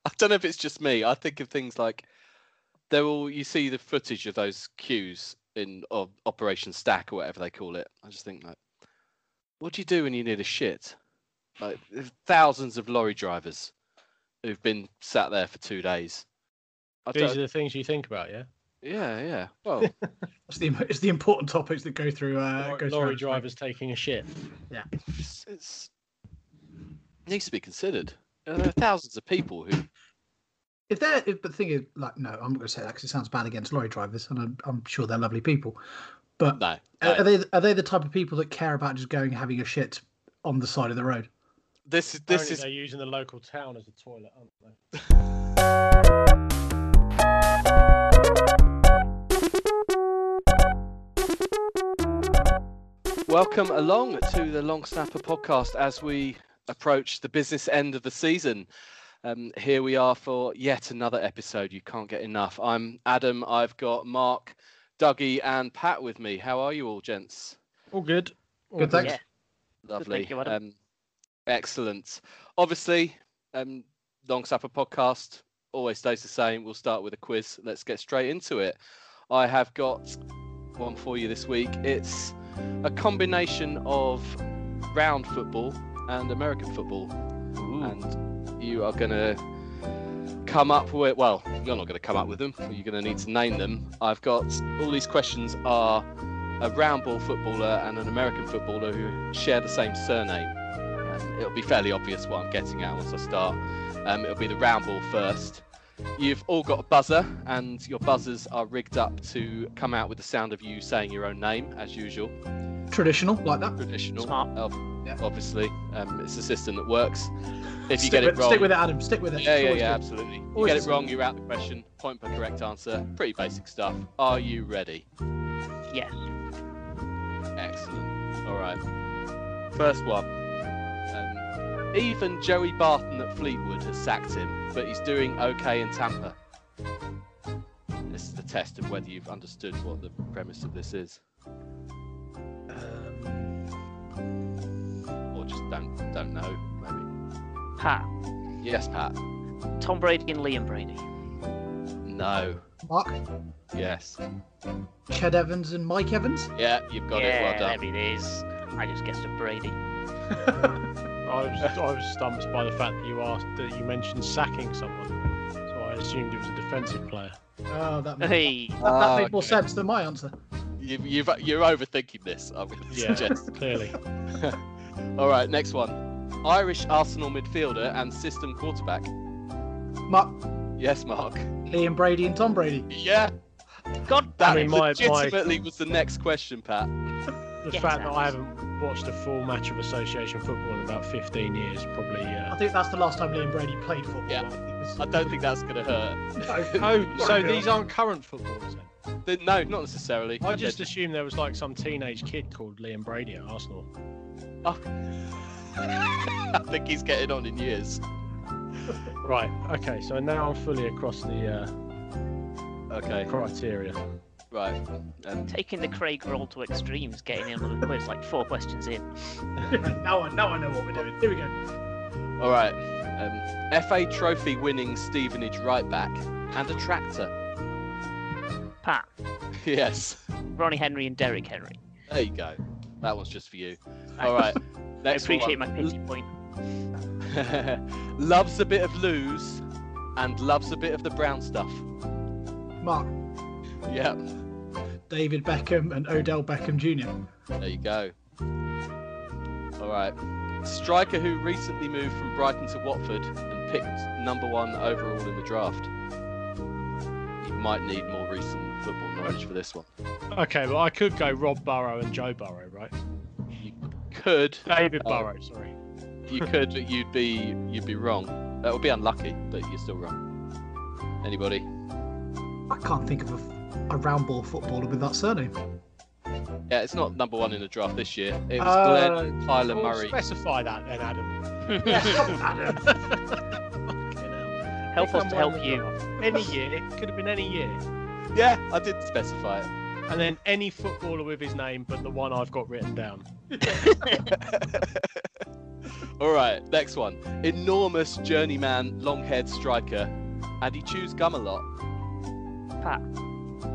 I don't know if it's just me. I think of things like they're all. You see the footage of those queues in of Operation Stack or whatever they call it. I just think like, what do you do when you need a shit? Like thousands of lorry drivers who've been sat there for two days. I These don't, are the things you think about, yeah. yeah, yeah. Well, It's the it's the important topics that go through. Uh, Lor- go through lorry our- drivers taking a shit. it's, it's needs to be considered. There are thousands of people who If they're, if, but the thing is, like, no, I'm not going to say that because it sounds bad against lorry drivers, and I'm, I'm sure they're lovely people. But no, are, no. are they are they the type of people that care about just going having a shit on the side of the road? this is this Apparently is they're using the local town as a toilet, aren't they? Welcome along to the Long Snapper podcast as we approach the business end of the season. Um, here we are for yet another episode. You can't get enough. I'm Adam. I've got Mark, Dougie, and Pat with me. How are you all, gents? All good. All Good, thanks. Yeah. Lovely. you, Adam. um, excellent. Obviously, um, Long Snapper podcast always stays the same. We'll start with a quiz. Let's get straight into it. I have got one for you this week. It's a combination of round football and American football. And you are going to come up with, well, you're not going to come up with them. You're going to need to name them. I've got all these questions are a round ball footballer and an American footballer who share the same surname. Um, it'll be fairly obvious what I'm getting at once I start. Um, it'll be the round ball first. You've all got a buzzer, and your buzzers are rigged up to come out with the sound of you saying your own name, as usual. Traditional, like that. Traditional, Smart. ob- Yeah. obviously. Um, it's a system that works. If you stick get with, it wrong, stick with it, Adam. Stick with it. yeah, It's yeah, yeah, good. absolutely. You get it wrong, you're out the question. Point per correct answer. Pretty basic stuff. Are you ready? Yes. Excellent. All right. First one. Even Joey Barton at Fleetwood has sacked him, but he's doing okay in Tampa. This is the test of whether you've understood what the premise of this is, Um, or just don't don't know. Maybe. Pat. Yes, Pat. Tom Brady and Liam Brady. No. Mark, Yes. Ched Evans and Mike Evans. Yeah, you've got yeah, it. Well done. there it is. I just guessed a Brady. I was, I was stumped by the fact that you asked that you mentioned sacking someone, so I assumed it was a defensive player. Oh, that made, Hey. that, that Ah, made more okay. sense than my answer. You've, you've you're overthinking this. I'm going to Yeah, suggest. clearly. All right, next one. Irish Arsenal midfielder and system quarterback. Mark, Yes, Mark. Liam Brady and Tom Brady. Yeah, God that damn mean, it. my- my- legitimately was the next question, Pat. The Yes, fact that I haven't watched a full match of association football in about 15 years probably. I Uh... think that's the last time Liam Brady played football. Yeah. I think I don't think that's going to hurt. Oh, so these aren't current footballers then? They- no, not necessarily. I just They're- assumed there was like some teenage kid called Liam Brady at Arsenal. Oh. I think he's getting on in years. Right. Okay. So now I'm fully across the uh, Okay, criteria. Right. Um, Taking the Craig roll to extremes, getting in on the quiz like four questions in. now, I, now I know what we're doing. Here we go. all right. Um, FA Trophy winning Stevenage right back and a tractor. Pat. yes. Ronnie Henry and Derrick Henry. There you go. That one's just for you. All right. I Next appreciate one. my pity point. loves a bit of lose and loves a bit of the brown stuff. Mark, Yeah, David Beckham and Odell Beckham Jr. there you go. All right. Striker who recently moved from Brighton to Watford and picked number one overall in the draft. You might need more recent football knowledge for this one. Okay, well I could go Rob Burrow and Joe Burrow, right? You could, David Oh. Burrow, sorry. you could, but you'd be, you'd be wrong. That would be unlucky, but you're still wrong. Anybody? I can't think of a, a round ball footballer with that surname. Yeah, it's not number one in the draft this year. It was Uh, Glenn Kyler Well, Murray. Specify that then, Adam. Adam. Help us to help you. Any year, it could have been any year. Yeah, I did specify it. And then any footballer with his name, but the one I've got written down. All right, next one. Enormous journeyman, long-haired striker, and he chews gum a lot. Pat,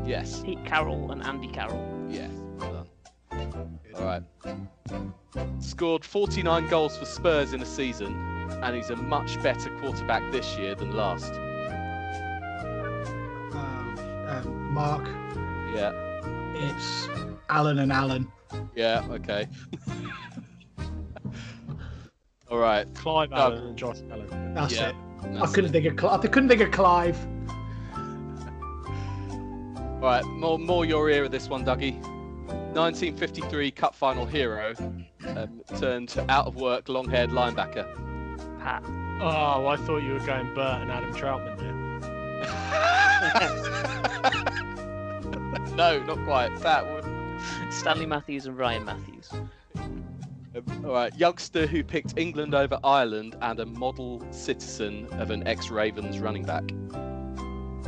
Yes. Pete Carroll and Andy Carroll. Yeah. Well. All right. Scored 49 goals for Spurs in a season, and he's a much better quarterback this year than last. Um, um, Mark, Yeah. it's Alan and Alan. Yeah. Okay. All right. Clive No. Allen and Josh Allen. That's Yeah, it. I couldn't it. think of Cli- I couldn't think of Clive. All right. More, more your era. This one, Dougie. 1953 Cup final hero, um, turned out of work, long-haired linebacker. Pat, Oh, I thought you were going Bert and Adam Troutman there. no, not quite. That one. Stanley Matthews and Ryan Matthews. Um, all right, youngster who picked England over Ireland and a model citizen of an ex-Ravens running back.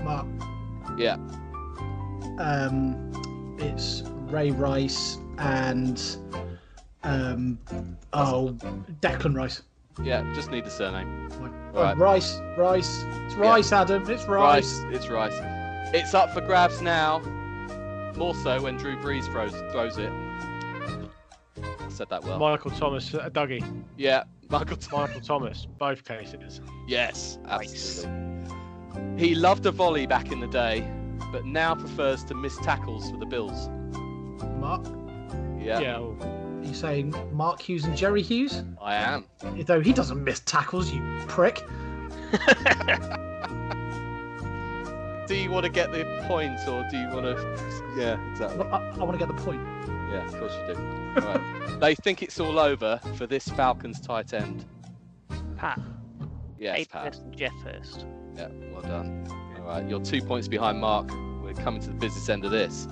Mark. Yeah. Um, it's Ray Rice and um, oh, Declan Rice. Yeah, just need the surname. Oh, Right. Rice, Rice. It's Rice, Adam. It's Rice. Rice. It's Rice. It's up for grabs now. More so when Drew Brees throws throws it. I said that well. Michael Thomas, uh, Dougie. yeah, Michael. T- Michael Thomas, both cases. yes, Nice. He loved a volley back in the day, but now prefers to miss tackles for the Bills. Mark. Yeah, Yeah. well, Are you saying Mark Hughes and Jerry Hughes? I am. Though he doesn't miss tackles, you prick. Do you want to get the point, or do you want to? Yeah, exactly. I, I want to get the point. Yeah, of course you do. All right. they think it's all over for this Falcons tight end. Pat, Yes, Abe Pat. Hurst and Geoff Hurst. Yeah, well done. All right, you're two points behind Mark. We're coming to the business end of this.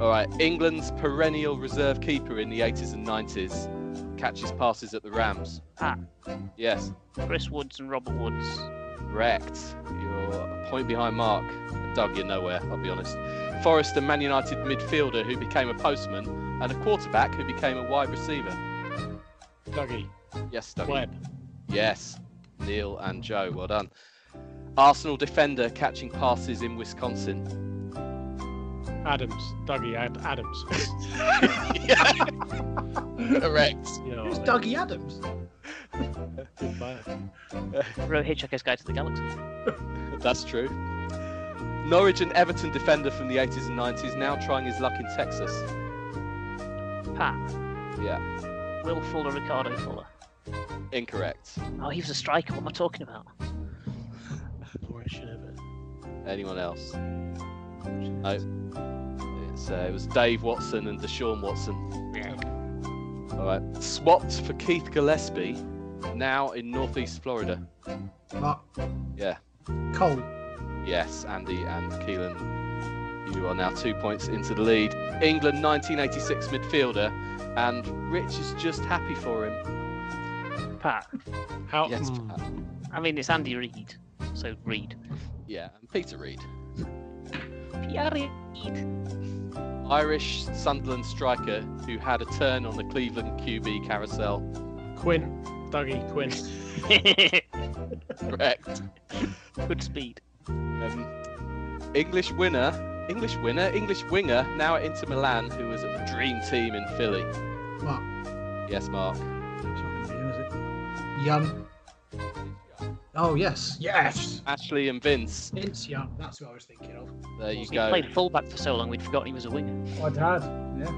All right, England's perennial reserve keeper in the 80s and 90s catches passes at the Rams. Ah. Yes, Chris Woods and Robert Woods. correct. You're a point behind Mark. Doug, you're nowhere, I'll be honest. Forrest, a Man United midfielder who became a postman, and a quarterback who became a wide receiver. Dougie. Yes, Doug. Webb. Yes, Neil and Joe, well done. Arsenal defender catching passes in Wisconsin. Adams. Dougie Ad- Adams. Correct. You know Who's what Dougie Adams? Good player. Wrote Hitchhiker's Guide to the Galaxy. That's true. Norwich and Everton defender from the 80s and 90s now trying his luck in Texas. Pat, Yeah, Will Fuller, Ricardo Fuller. incorrect. Oh, he was a striker. What am I talking about? Norwich and Everton. Anyone else? No. It's, uh, it was Dave Watson and Deshaun Watson. All right. Swapped for Keith Gillespie, now in Northeast Florida. Mark. Yeah. Cole. Yes, Andy and Keelan, you are now two points into the lead. England 1986 midfielder, and Rich is just happy for him. Pat. How? Yes, Hmm. Pat. I mean, it's Andy Reid. So Reid. yeah, and Peter Reid. Pierre Reid. Irish Sunderland striker who had a turn on the Cleveland QB carousel. Quinn. Dougie Quinn. Correct. Good speed. Um, English winner, English winner, English winger, now at Inter Milan, who was at the dream team in Philly. Mark. Yes, Mark. It's not going to be him, is it? Young. Oh, yes. Yes. Ashley and Vince. Vince Young. That's what I was thinking of. There you He go. played fullback for so long, we'd forgotten he was a winger. Oh, My dad. Yeah.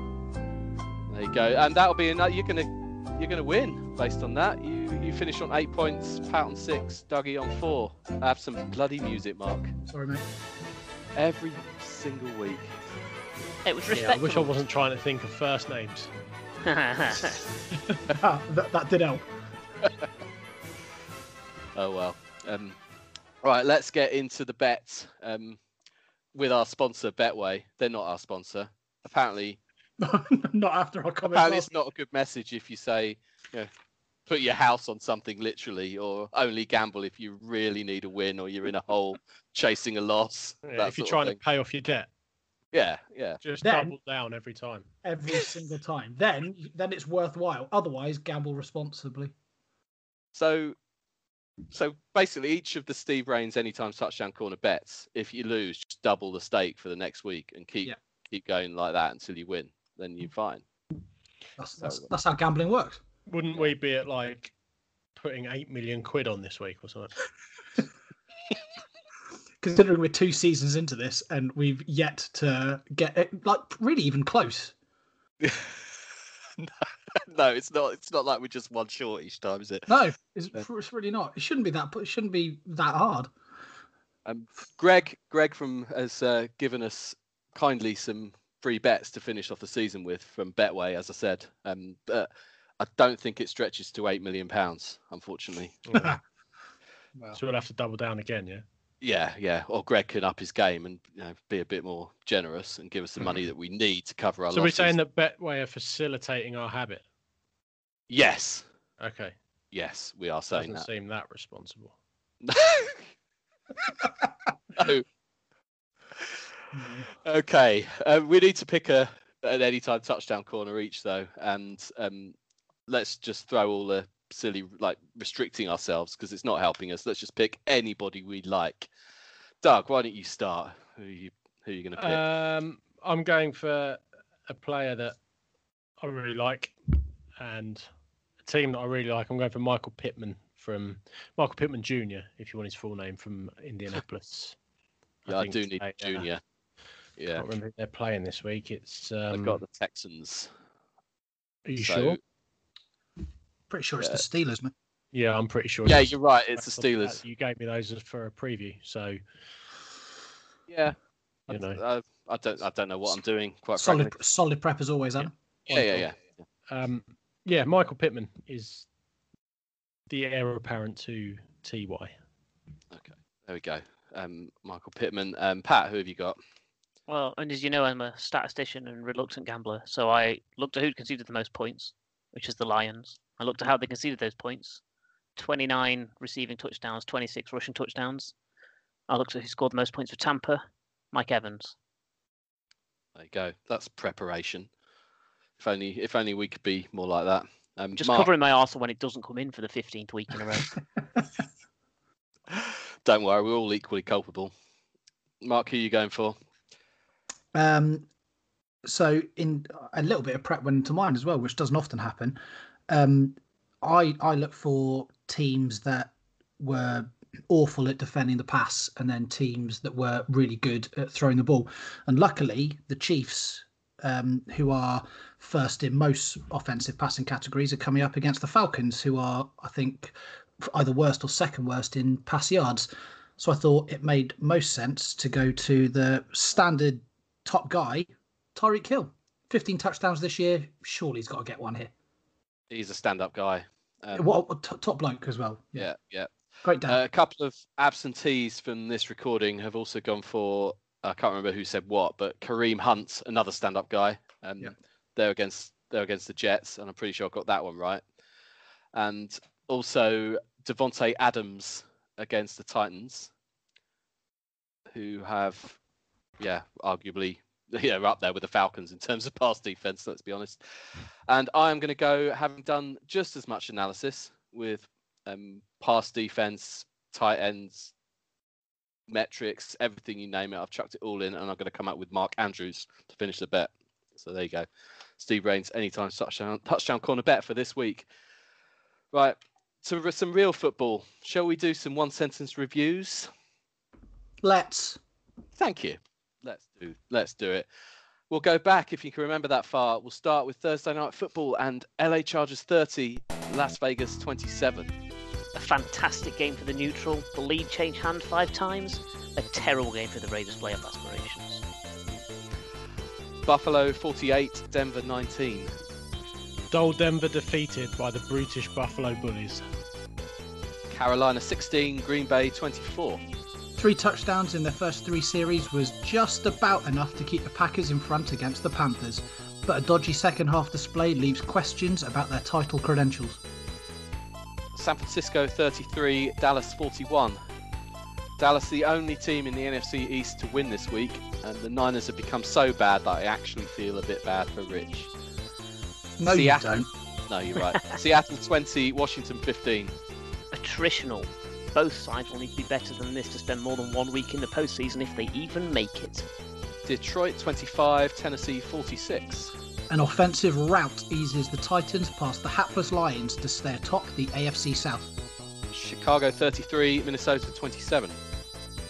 There you go. And that'll be enough. You're gonna you're gonna win based on that. You you finish on eight points, Pat on six, Dougie on four. I Have some bloody music, Mark. Sorry, mate. Every single week. It was Yeah, I wish I wasn't trying to think of first names. That, that did help. Oh well. Um, right, let's get into the bets um, with our sponsor Betway. They're not our sponsor. Apparently, not after our comments. apparently last- it's not a good message if you say, you know, put your house on something literally, or only gamble if you really need a win or you're in a hole chasing a loss. Yeah, if you're trying to pay off your debt, Yeah, yeah. just Then- double down every time. every single time. Then, then it's worthwhile. Otherwise, gamble responsibly. So, so basically, each of the Steve Rains anytime touchdown corner bets, if you lose, just double the stake for the next week and keep Yeah. keep going like that until you win. Then you're fine. That's, that's, uh, that's how gambling works. Wouldn't we be at like putting eight million quid on this week or something? Considering we're two seasons into this and we've yet to get it, like really even close. no, it's not. It's not like we're just one short each time, is it? No, it's, it's really not. It shouldn't be that. It shouldn't be that hard. Um, Greg, Greg from has uh, given us kindly some free bets to finish off the season with from Betway, as I said. Um, but I don't think it stretches to eight million pounds, unfortunately. Well, so we'll have to double down again, yeah. Yeah, yeah. Or Greg can up his game and you know, be a bit more generous and give us the money that we need to cover our So we're losses. saying that Betway are facilitating our habit. yes, Okay, yes, we are saying doesn't seem that responsible. no. Okay, uh, we need to pick a an anytime touchdown corner each though, and um, let's just throw all the silly like restricting ourselves because it's not helping us. Let's just pick anybody we like. Doug, why don't you start? Who are you who are you going to pick? Um, I'm going for a player that I really like and a team that I really like. I'm going for Michael Pittman from Michael Pittman Jr. If you want his full name from Indianapolis. yeah, I think do need uh, Junior. Yeah, Can't remember who they're playing this week. It's um, I've got the Texans. Are you so- sure? Pretty sure it's the Steelers, man. Yeah, I'm pretty sure. Yeah, you're right. It's the I thought that- Steelers. You gave me those for a preview, so Yeah, you I, know. I, I don't I don't know what I'm doing. Quite Solid, frankly. solid prep as always, Adam. Yeah, yeah, yeah. Um, yeah, Michael Pittman is the heir apparent to Ty. Okay, there we go. Um, Michael Pittman. Um, Pat, who have you got? Well, and as you know, I'm a statistician and reluctant gambler, so I looked at who conceded the most points, which is the Lions. I looked at how they conceded those points 29 receiving touchdowns, 26 rushing touchdowns. I looked at who scored the most points for Tampa, Mike Evans. There you go. That's preparation. If only if only we could be more like that. Um, Just Mark, covering my arse when it doesn't come in for the 15th week in a row. don't worry, we're all equally culpable. Mark, who are you going for? Um, so in a little bit of prep went into mine as well, which doesn't often happen. Um, I I look for teams that were awful at defending the pass, and then teams that were really good at throwing the ball. And luckily, the Chiefs, um, who are first in most offensive passing categories, are coming up against the Falcons, who are I think either worst or second worst in pass yards. So I thought it made most sense to go to the standard top guy, Tyreek Hill. 15 touchdowns this year. Surely he's got to get one here. He's a stand-up guy. Um, what top bloke as well. Yeah, yeah. Great dad. Uh, a couple of absentees from this recording have also gone for. I can't remember who said what, but Kareem Hunt, another stand-up guy. Um, Yeah. They're against they're against the Jets, and I'm pretty sure I got that one right. And also Davante Adams against the Titans, who have, yeah, arguably, yeah, are up there with the Falcons in terms of pass defense. Let's be honest. And I am going to go, having done just as much analysis with um, pass defense, tight ends, metrics, everything you name it. I've chucked it all in, and I'm going to come up with Mark Andrews to finish the bet. So there you go. Steve Rains, anytime touchdown, touchdown corner bet for this week. Right, to r- some real football. Shall we do some one sentence reviews? Let's. Thank you. Let's do let's do it. We'll go back if you can remember that far. We'll start with Thursday night football and LA Chargers 30, Las Vegas 27. A fantastic game for the neutral. The lead changed hand five times. A terrible game for the Raiders' playoff aspirations. Buffalo 48, Denver 19. Dole Denver defeated by the brutish Buffalo Bullies. Carolina 16, Green Bay 24. Three touchdowns in their first three series was just about enough to keep the Packers in front against the Panthers, but a dodgy second half display leaves questions about their title credentials. San Francisco 33, Dallas 41. Dallas the only team in the NFC East to win this week, and the Niners have become so bad that I actually feel a bit bad for Rich. No, Seattle- you don't. No, you're right. Seattle 20, Washington 15. attritional. Both sides will need to be better than this to spend more than one week in the postseason if they even make it. Detroit 25, Tennessee 46. An offensive rout eases the Titans past the hapless Lions to stay atop the AFC South. Chicago 33, Minnesota 27.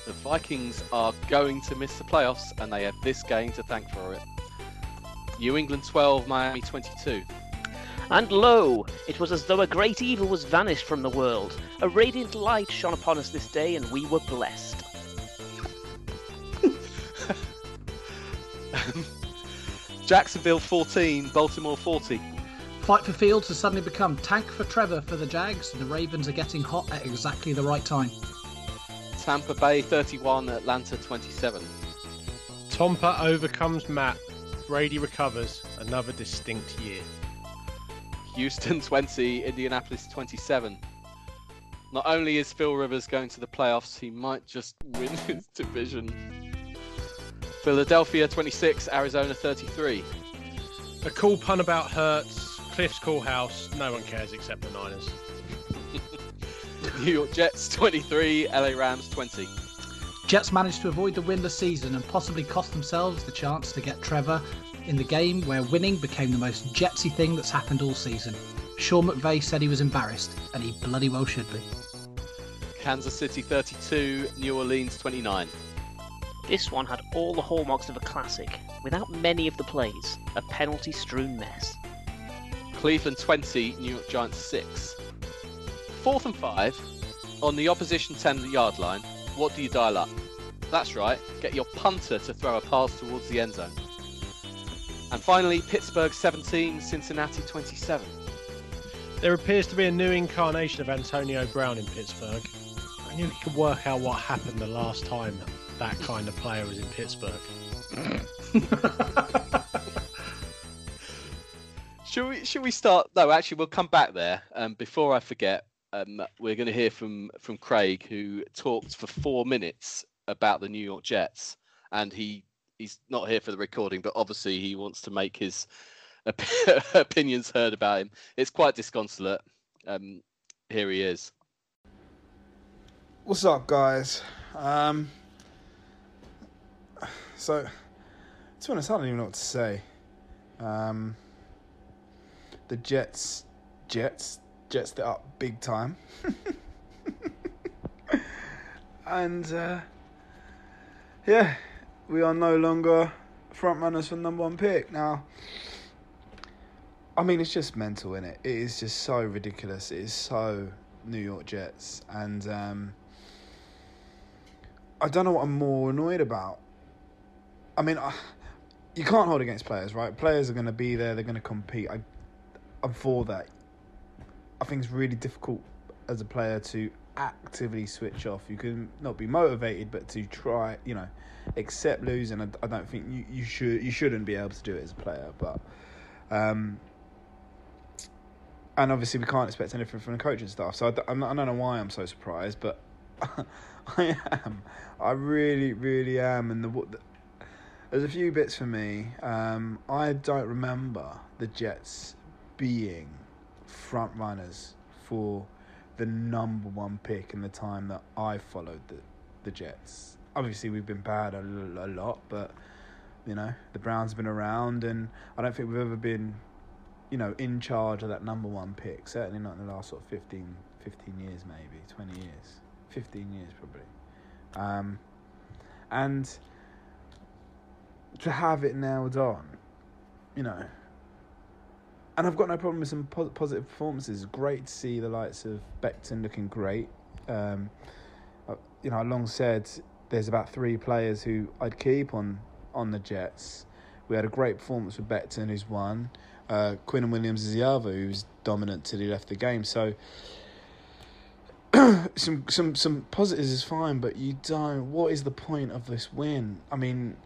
The Vikings are going to miss the playoffs and they have this game to thank for it. New England 12, Miami 22. And lo, it was as though a great evil was vanished from the world. A radiant light shone upon us this day, and we were blessed. Jacksonville 14, Baltimore 40. Fight for Fields has suddenly become tank for Trevor for the Jags. The Ravens are getting hot at exactly the right time. Tampa Bay 31, Atlanta 27. Tompa overcomes Matt. Brady recovers. Another distinct year. Houston 20, Indianapolis 27. Not only is Phil Rivers going to the playoffs, he might just win his division. Philadelphia 26, Arizona 33. A cool pun about Hurts. Cliff's Cool House. No one cares except the Niners. New York Jets 23, LA Rams 20. Jets managed to avoid the winless season and possibly cost themselves the chance to get Trevor in the game where winning became the most Jetsy thing that's happened all season. Sean McVay said he was embarrassed, and he bloody well should be. Kansas City 32, New Orleans 29. This one had all the hallmarks of a classic, without many of the plays. A penalty strewn mess. Cleveland 20, New York Giants 6. Fourth and five, on the opposition 10 yard line, what do you dial up? That's right, get your punter to throw a pass towards the end zone. And finally, Pittsburgh 17, Cincinnati 27. There appears to be a new incarnation of Antonio Brown in Pittsburgh. I knew we could work out what happened the last time that kind of player was in Pittsburgh. Should we? Should we start? No, actually, we'll come back there. Um, before I forget, um, we're going to hear from from Craig, who talked for four minutes about the New York Jets, and he he's not here for the recording, but obviously he wants to make his op- opinions heard about him. It's quite disconsolate. Um, here he is. What's up, guys? Um, so, to be honest, I don't even know what to say. Um, the Jets, Jets, Jets it up big time. and, uh, yeah, we are no longer front runners for number one pick. Now, I mean, it's just mental, in it? It is just so ridiculous. It is so New York Jets. And, um, I don't know what I'm more annoyed about. I mean, I, you can't hold against players, right? Players are going to be there. They're going to compete. I, I'm for that. I think it's really difficult as a player to actively switch off. You can not be motivated, but to try, you know, accept losing. I, I don't think you, you should you shouldn't be able to do it as a player, but. Um, and obviously, we can't expect anything from the coaching staff. So I, I don't know why I'm so surprised, but I am. I really, really am. And the, the there's a few bits for me. Um, I don't remember the Jets being front runners for the number one pick in the time that I followed the the Jets. Obviously, we've been bad a, a lot, but you know the Browns have been around, and I don't think we've ever been, you know, in charge of that number one pick. Certainly not in the last sort of 15, 15 years, maybe twenty years, fifteen years probably. Um, and to have it nailed on, you know. And I've got no problem with some po- positive performances. Great to see the likes of Becton looking great. Um, uh, you know, I long said there's about three players who I'd keep on on the Jets. We had a great performance with Becton, who's won. Uh, Quinnen Williams is the other, who's dominant till he left the game. So some some some positives is fine, but you don't. What is the point of this win? I mean,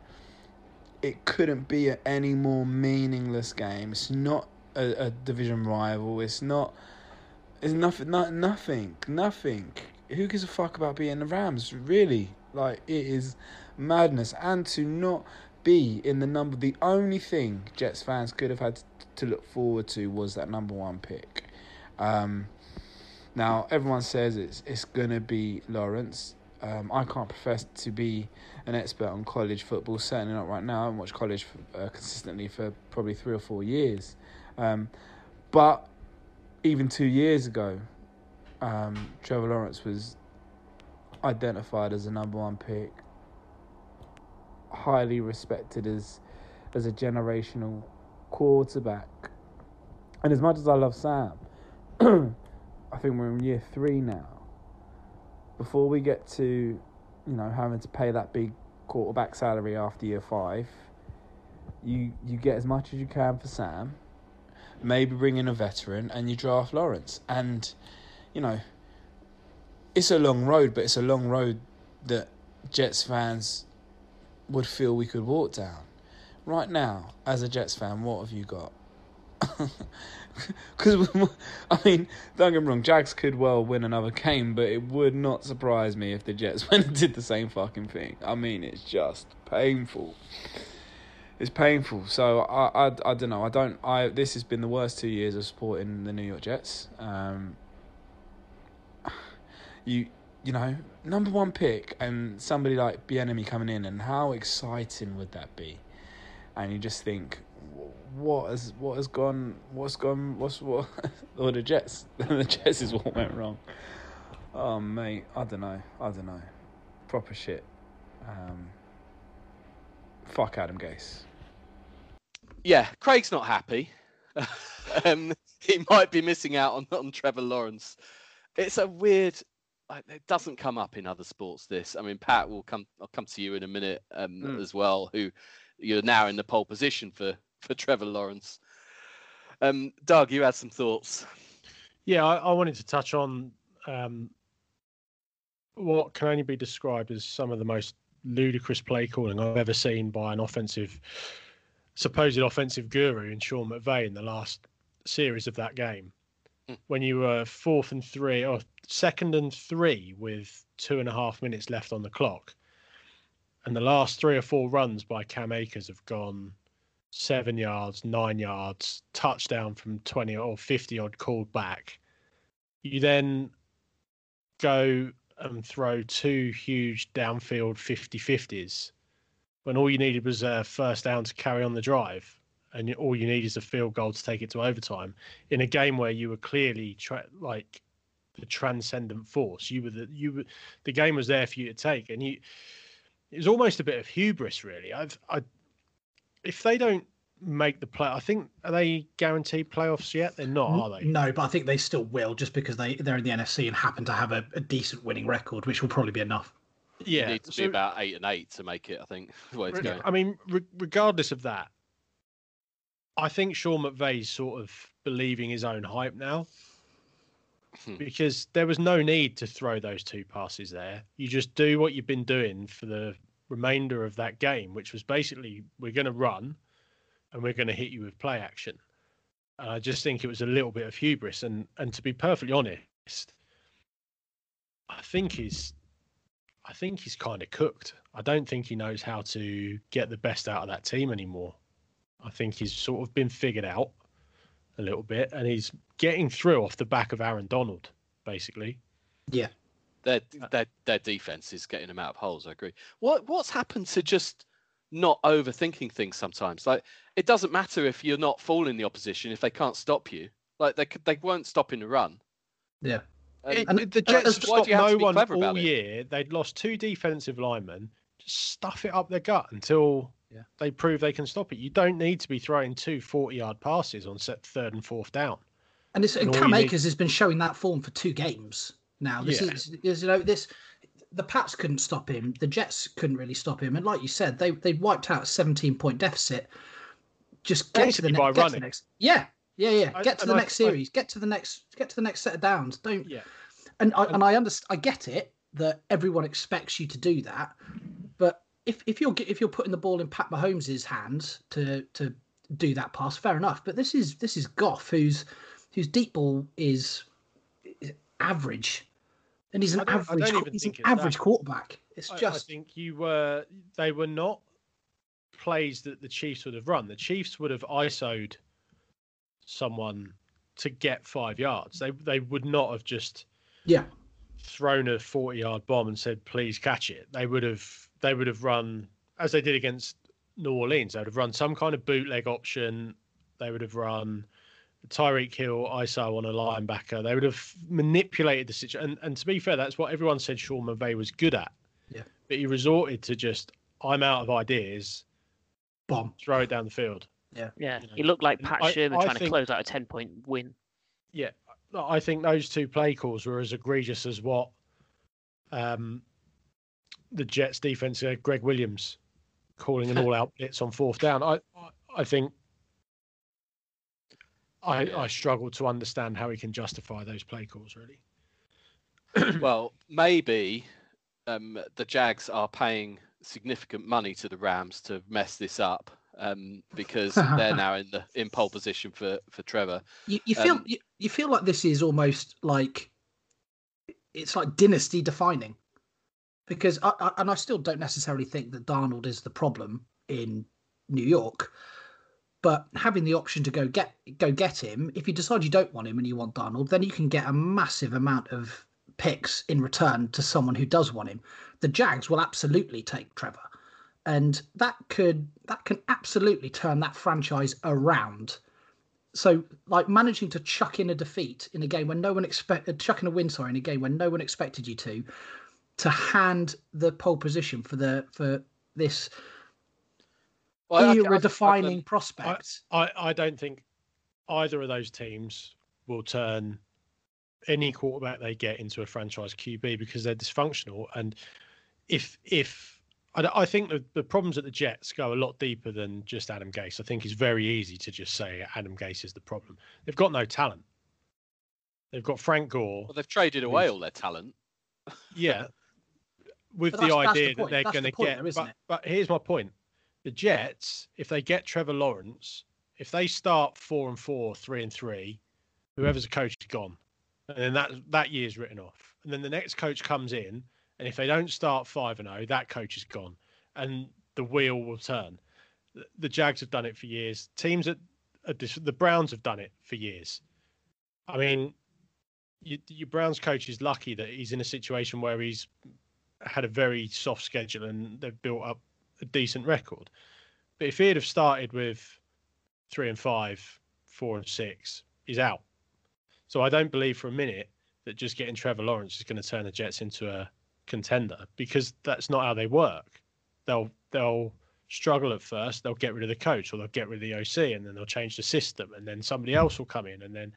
it couldn't be any more meaningless game. It's not a, a division rival. It's not. It's nothing. Not nothing. Nothing. Who gives a fuck about beating the Rams? Really, like it is madness. And to not be in the number, the only thing Jets fans could have had to look forward to was that number one pick. Um, Now everyone says it's it's gonna be Lawrence. Um, I can't profess to be an expert on college football. Certainly not right now. I haven't watched college uh, consistently for probably three or four years. Um, but even two years ago, um, Trevor Lawrence was identified as a number one pick, highly respected as as a generational quarterback. And as much as I love Sam, I think we're in year three now. Before we get to, you know, having to pay that big quarterback salary after year five, you you get as much as you can for Sam. Maybe bring in a veteran and you draft Lawrence. And, you know, it's a long road, but it's a long road that Jets fans would feel we could walk down. Right now, as a Jets fan, what have you got? Because, I mean, don't get me wrong, Jags could well win another game, but it would not surprise me if the Jets went and did the same fucking thing. I mean, it's just painful. It's painful. So I, I, I don't know. I don't. I this has been the worst two years of supporting the New York Jets. Um, you you know number one pick and somebody like Bieniemy coming in, and how exciting would that be? And you just think, what has what has gone? What's gone? What's what? or the Jets? the Jets is what went wrong. Oh mate, I don't know. I don't know. Proper shit. Um, fuck Adam Gase. Yeah, Craig's not happy. um, he might be missing out on on Trevor Lawrence. It's a weird. It doesn't come up in other sports. This, I mean, Pat will come. I'll come to you in a minute um, mm. as well. Who you're now in the pole position for for Trevor Lawrence. Um, Doug, you had some thoughts. Yeah, I, I wanted to touch on um, what can only be described as some of the most ludicrous play calling I've ever seen by an offensive, supposed offensive guru in Sean McVay in the last series of that game. Mm. When you were fourth and three, or second and three with two and a half minutes left on the clock, and the last three or four runs by Cam Akers have gone seven yards, nine yards, touchdown from 20 or 50 odd called back. You then go and throw two huge downfield 50 50s when all you needed was a first down to carry on the drive. And all you need is a field goal to take it to overtime in a game where you were clearly tra- like the transcendent force. You were the you were the game was there for you to take, and you it was almost a bit of hubris, really. I've I if they don't make the play, I think are they guaranteed playoffs yet? They're not, are they? No, but I think they still will, just because they they're in the NFC and happen to have a, a decent winning record, which will probably be enough. Yeah, need to so, be about eight and eight to make it. I think. I mean, re- regardless of that, I think Sean McVay's sort of believing his own hype now. Hmm. because there was no need to throw those two passes there. You just do what you've been doing for the remainder of that game, which was basically we're going to run and we're going to hit you with play action. And I just think it was a little bit of hubris. And and to be perfectly honest, I think he's I think he's kind of cooked. I don't think he knows how to get the best out of that team anymore. I think he's sort of been figured out a little bit, and he's getting through off the back of Aaron Donald, basically. Yeah, their uh, their their defense is getting them out of holes. I agree. What what's happened to just not overthinking things sometimes? Like it doesn't matter if you're not fooling the opposition if they can't stop you. Like they they won't stopping the run. Yeah. It, and the Jets have stopped no one all year. It? They'd lost two defensive linemen. Just stuff it up their gut until yeah. they prove they can stop it. You don't need to be throwing two 40 yard passes on set third and fourth down. And, it's, and Cam Akers need... has been showing that form for two games now. This yeah. is, is, you know, this the Pats couldn't stop him. The Jets couldn't really stop him. And like you said, they they wiped out a 17 point deficit. Just get to the, ne- get to the next. Yeah, yeah, yeah. I, get to the I, next I, series. get to the next. Get to the next set of downs. Don't. Yeah. And I, and I understand. I get it that everyone expects you to do that, but if if you're if you're putting the ball in Pat Mahomes' hands to to do that pass, fair enough. But this is this is Goff, whose whose deep ball is, is average, and he's an average he's an average that. quarterback. It's just I think you were they were not plays that the Chiefs would have run. The Chiefs would have ISO'd someone to get five yards. They they would not have just Yeah. thrown a 40 yard bomb and said please catch it they would have they would have run as they did against new orleans they would have run some kind of bootleg option they would have run Tyreek Hill ISO on a linebacker. They would have manipulated the situation. And, and to be fair, that's what everyone said Sean McVay was good at. Yeah. But he resorted to just, I'm out of ideas, Bomb. throw it down the field. Yeah, You know, he looked like Pat I- Sherman I trying to close out a ten point win. Yeah, I think those two play calls were as egregious as what um, the Jets defense, uh, Gregg Williams, calling an all-out blitz on fourth down. I, I, I think I, I struggle to understand how he can justify those play calls. Really, well, maybe um, the Jags are paying significant money to the Rams to mess this up um, because they're now in the in pole position for for Trevor. You, you feel Um, you, you feel like this is almost like it's like dynasty defining because I, I, and I still don't necessarily think that Darnold is the problem in New York, but having the option to go get go get him, if you decide you don't want him and you want Darnold, then you can get a massive amount of picks in return to someone who does want him. The Jags will absolutely take Trevor, and that could that can absolutely turn that franchise around. So, like managing to chuck in a defeat in a game when no one expected, uh, chuck in a win, sorry, in a game when no one expected you to, to hand the pole position for the for this Well, I- I- I era I've, defining prospect. I, I don't think either of those teams will turn any quarterback they get into a franchise QB because they're dysfunctional. And if if I, d- I think the, the problems at the Jets go a lot deeper than just Adam Gase. I think it's very easy to just say Adam Gase is the problem. They've got no talent. They've got Frank Gore. Well, they've traded away all their talent. Yeah. With the that's- that's the idea that they're going to point get. though, isn't but, it? but here's my point: the Jets, if they get Trevor Lawrence, if they start four and four, three and three, whoever's a coach is gone, and then that that year's written off. And then the next coach comes in, and if they don't start five and zero, that coach is gone, and the wheel will turn. The- The Jags have done it for years. Teams that the Browns have done it for years. I mean, you, your Browns coach is lucky that he's in a situation where he's had a very soft schedule and they've built up a decent record. But if he'd have started with three and five, four and six, he's out. So I don't believe for a minute that just getting Trevor Lawrence is going to turn the Jets into a contender because that's not how they work. They'll they'll struggle at first, they'll get rid of the coach or they'll get rid of the OC and then they'll change the system and then somebody else will come in and then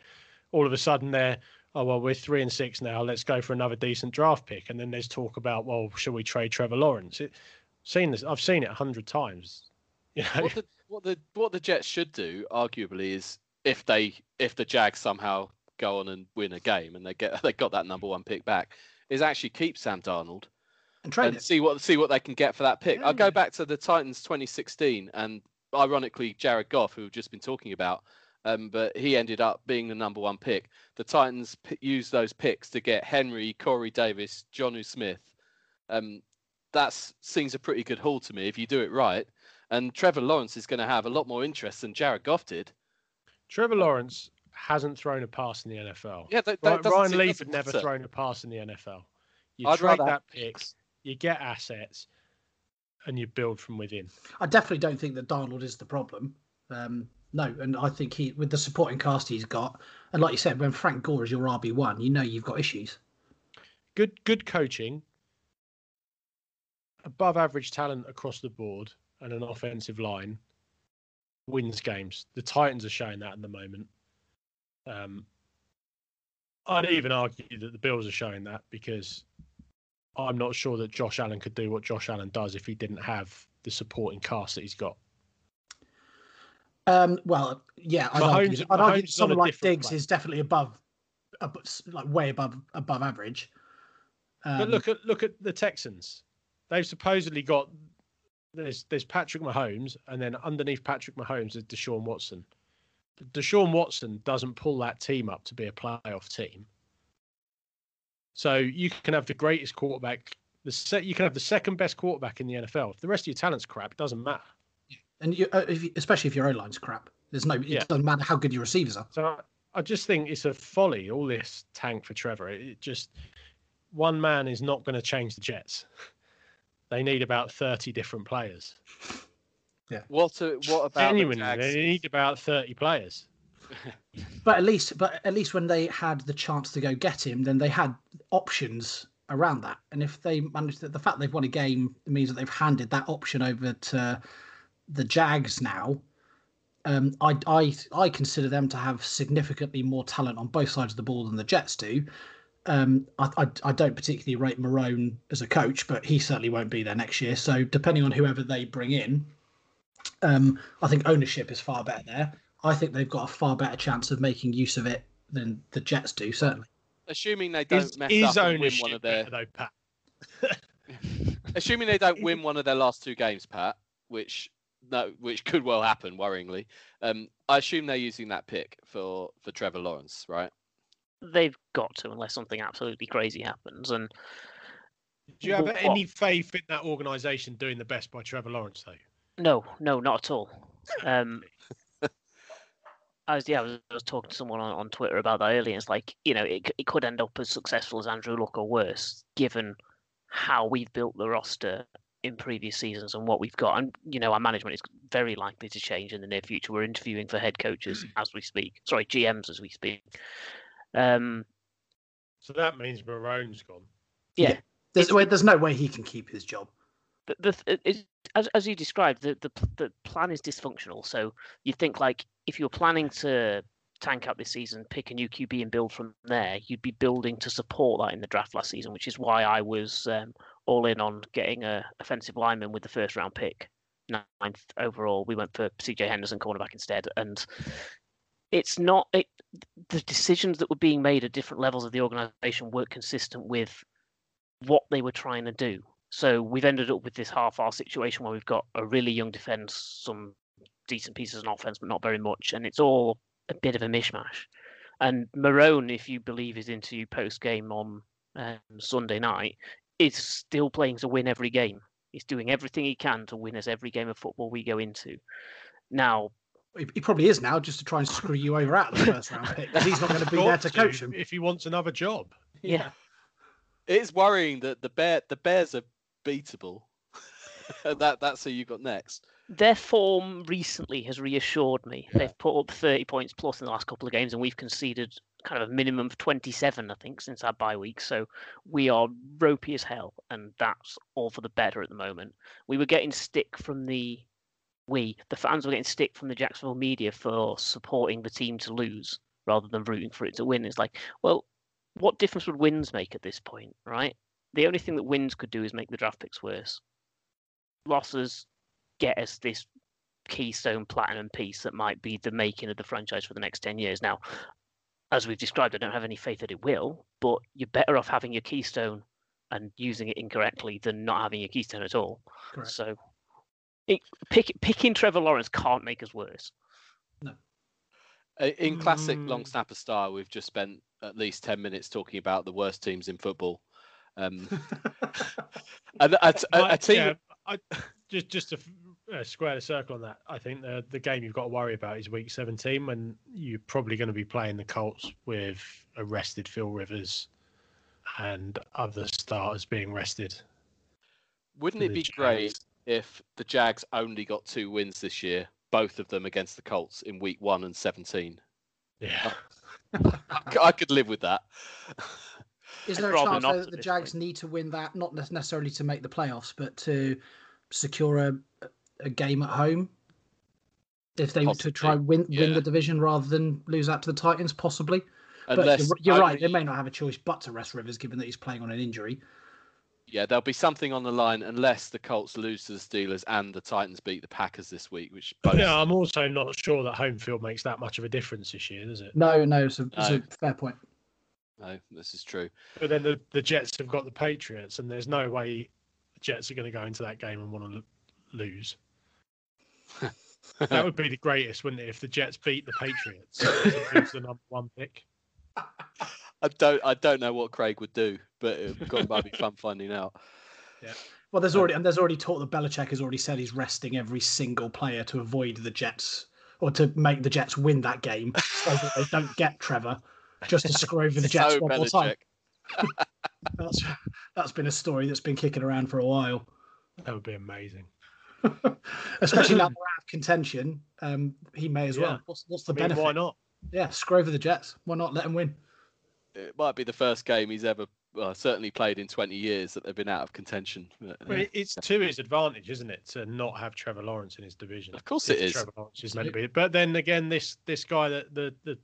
all of a sudden they're oh well we're three and six now let's go for another decent draft pick. And then there's talk about well should we trade Trevor Lawrence? It, seen this I've seen it a hundred times you know? What the what the what the Jets should do, arguably, is if they if the Jags somehow go on and win a game and they get they got that number one pick back, is actually keep Sam Darnold and trade and see what see what they can get for that pick. I'll go back to the Titans 2016 and ironically Jared Goff, who we've just been talking about, um, but he ended up being the number one pick. The Titans p- used those picks to get Henry, Corey Davis, Jonnu Smith. Um, that seems a pretty good haul to me if you do it right. And Trevor Lawrence is going to have a lot more interest than Jared Goff did. Trevor Lawrence hasn't thrown a pass in the NFL Yeah, that, Ry- that Ryan seem- Leaf had never matter. thrown a pass in the NFL you I'd trade rather that pick picks. you get assets and you build from within I definitely don't think that Darnold is the problem. Um, no, and I think he with the supporting cast he's got, and like you said, when Frank Gore is your RB one, you know you've got issues. good good coaching, above average talent across the board, and an offensive line wins games. The Titans are showing that at the moment. Um, I'd even argue that the Bills are showing that because I'm not sure that Josh Allen could do what Josh Allen does if he didn't have the supporting cast that he's got. Um, well, yeah, I'd Mahomes- argue, I'd argue someone like Diggs is definitely above, ab- like way above above average. Um, But look at look at the Texans. They've supposedly got there's there's Patrick Mahomes, and then underneath Patrick Mahomes is Deshaun Watson. Deshaun Watson doesn't pull that team up to be a playoff team. So you can have the greatest quarterback, the set you can have the second best quarterback in the NFL. If the rest of your talent's crap, it doesn't matter. and you, uh, if you, especially if your O line's crap, there's no. It Yeah. doesn't matter how good your receivers are. So I just think it's a folly. All this tank for Trevor. It just one man is not going to change the Jets. They need about thirty different players. What a, what about the Genuinely, Jags? they need about thirty players. But at least, but at least when they had the chance to go get him, then they had options around that. And if they managed to, the fact they've won a game means that they've handed that option over to the Jags now. Um, I, I, I consider them to have significantly more talent on both sides of the ball than the Jets do. Um, I, I, I don't particularly rate Marrone as a coach, but he certainly won't be there next year. So depending on whoever they bring in, um, I think ownership is far better there. I think they've got a far better chance of making use of it than the Jets do. Certainly. Assuming they don't Is, mess is up and win one of their. though, Pat? Assuming they don't win one of their last two games, Pat, which no, which could well happen, worryingly. Um, I assume they're using that pick for for Trevor Lawrence, right? They've got to, unless something absolutely crazy happens. And Do you have What- any faith in that organisation doing the best by Trevor Lawrence though? No, no, not at all. Um, I was yeah, I was, I was talking to someone on, on Twitter about that earlier. It's like you know, it it could end up as successful as Andrew Luck or worse, given how we've built the roster in previous seasons and what we've got. And you know, our management is very likely to change in the near future. We're interviewing for head coaches as we speak. Sorry, GMs as we speak. Um, So that means Marrone's gone. yeah, There's, It's- well, there's no way he can keep his job. The, the it, as as you described, the, the the plan is dysfunctional. So you think like if you're planning to tank out this season, pick a new QB and build from there, you'd be building to support that in the draft last season, which is why I was um, all in on getting a offensive lineman with the first round pick, ninth overall. We went for CJ Henderson cornerback instead, and it's not it. The decisions that were being made at different levels of the organization weren't consistent with what they were trying to do. So we've ended up with this half-hour situation where we've got a really young defense, some decent pieces on offense, but not very much, and it's all a bit of a mishmash. And Marrone, if you believe his interview post-game on um, Sunday night, is still playing to win every game. He's doing everything he can to win us every game of football we go into. Now, He, he probably is now, just to try and screw you over out of the first round pick. 'cause he's not going to be there to coach him. if he wants another job. yeah, It is worrying that the bear the Bears are beatable. that that's who you've got next. their form recently has reassured me. They've put up 30 points plus in the last couple of games, and we've conceded kind of a minimum of 27, I think, since our bye week. So we are ropey as hell, and that's all for the better at the moment. We were getting stick from the we, the fans were getting stick from the Jacksonville media for supporting the team to lose rather than rooting for it to win. It's like, well, what difference would wins make at this point, right? The only thing that wins could do is make the draft picks worse. Losses get us this keystone platinum piece that might be the making of the franchise for the next 10 years. Now, as we've described, I don't have any faith that it will, but you're better off having your keystone and using it incorrectly than not having your keystone at all. Correct. So, it, pick, picking Trevor Lawrence can't make us worse. No. In classic long Mm. snapper style, we've just spent at least ten minutes talking about the worst teams in football. Um, and Like, team. yeah, I, just just to uh, square the circle on that, I think the the game you've got to worry about is week 17 when you're probably going to be playing the Colts with arrested Phil Rivers and other starters being rested. Wouldn't it be great if the Jags only got two wins this year, both of them against the Colts in week one and 17? Yeah. I could live with that. Is there a chance though, that the Jags point. need to win that, not necessarily to make the playoffs, but to secure a, a game at home? If they were to try Possibly, win win the division rather than lose out to the Titans, possibly. But you're, you're right; they may not have a choice but to rest Rivers, given that he's playing on an injury. Yeah, there'll be something on the line unless the Colts lose to the Steelers and the Titans beat the Packers this week, which both. Yeah, I'm also not sure that home field makes that much of a difference this year, does it? No, no, it's a, it's a fair point. No, this is true. But then the, the Jets have got the Patriots, and there's no way the Jets are going to go into that game and want to lose. That would be the greatest, wouldn't it, if the Jets beat the Patriots to lose the number one pick? I don't. I don't know what Craig would do, but it got- might be fun finding out. Yeah. Well, there's already and there's already talk that Belichick has already said he's resting every single player to avoid the Jets or to make the Jets win that game so that they don't get Trevor, just to screw over the Jets So one more time. That's that's been a story that's been kicking around for a while. That would be amazing. Especially now we're out of contention, um, he may as well. What's, what's the I mean, benefit? why not? Yeah, screw over the Jets. Why not let him win? It might be the first game he's ever, well, certainly played in 20 years that they've been out of contention. Well, it's to his advantage, isn't it, to not have Trevor Lawrence in his division? Of course it is. Trevor Lawrence is meant to be. But then again, this this guy that the the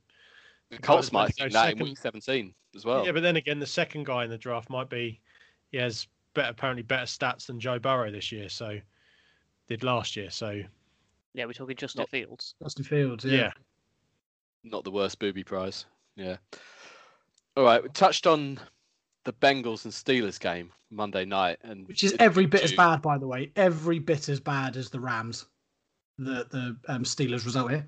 the Colts might let's think go that in second- week 17 as well. yeah, but then again, the second guy in the draft might be he has better apparently better stats than Joe Burrow this year. So did last year. So Yeah, we're talking Justin Not- Fields. Justin Fields. yeah, Yeah. Not the worst booby prize. Yeah. All right, we touched on the Bengals and Steelers game Monday night, and Which is every bit as bad, by the way. Every bit as bad as the Rams. The the um, Steelers result here.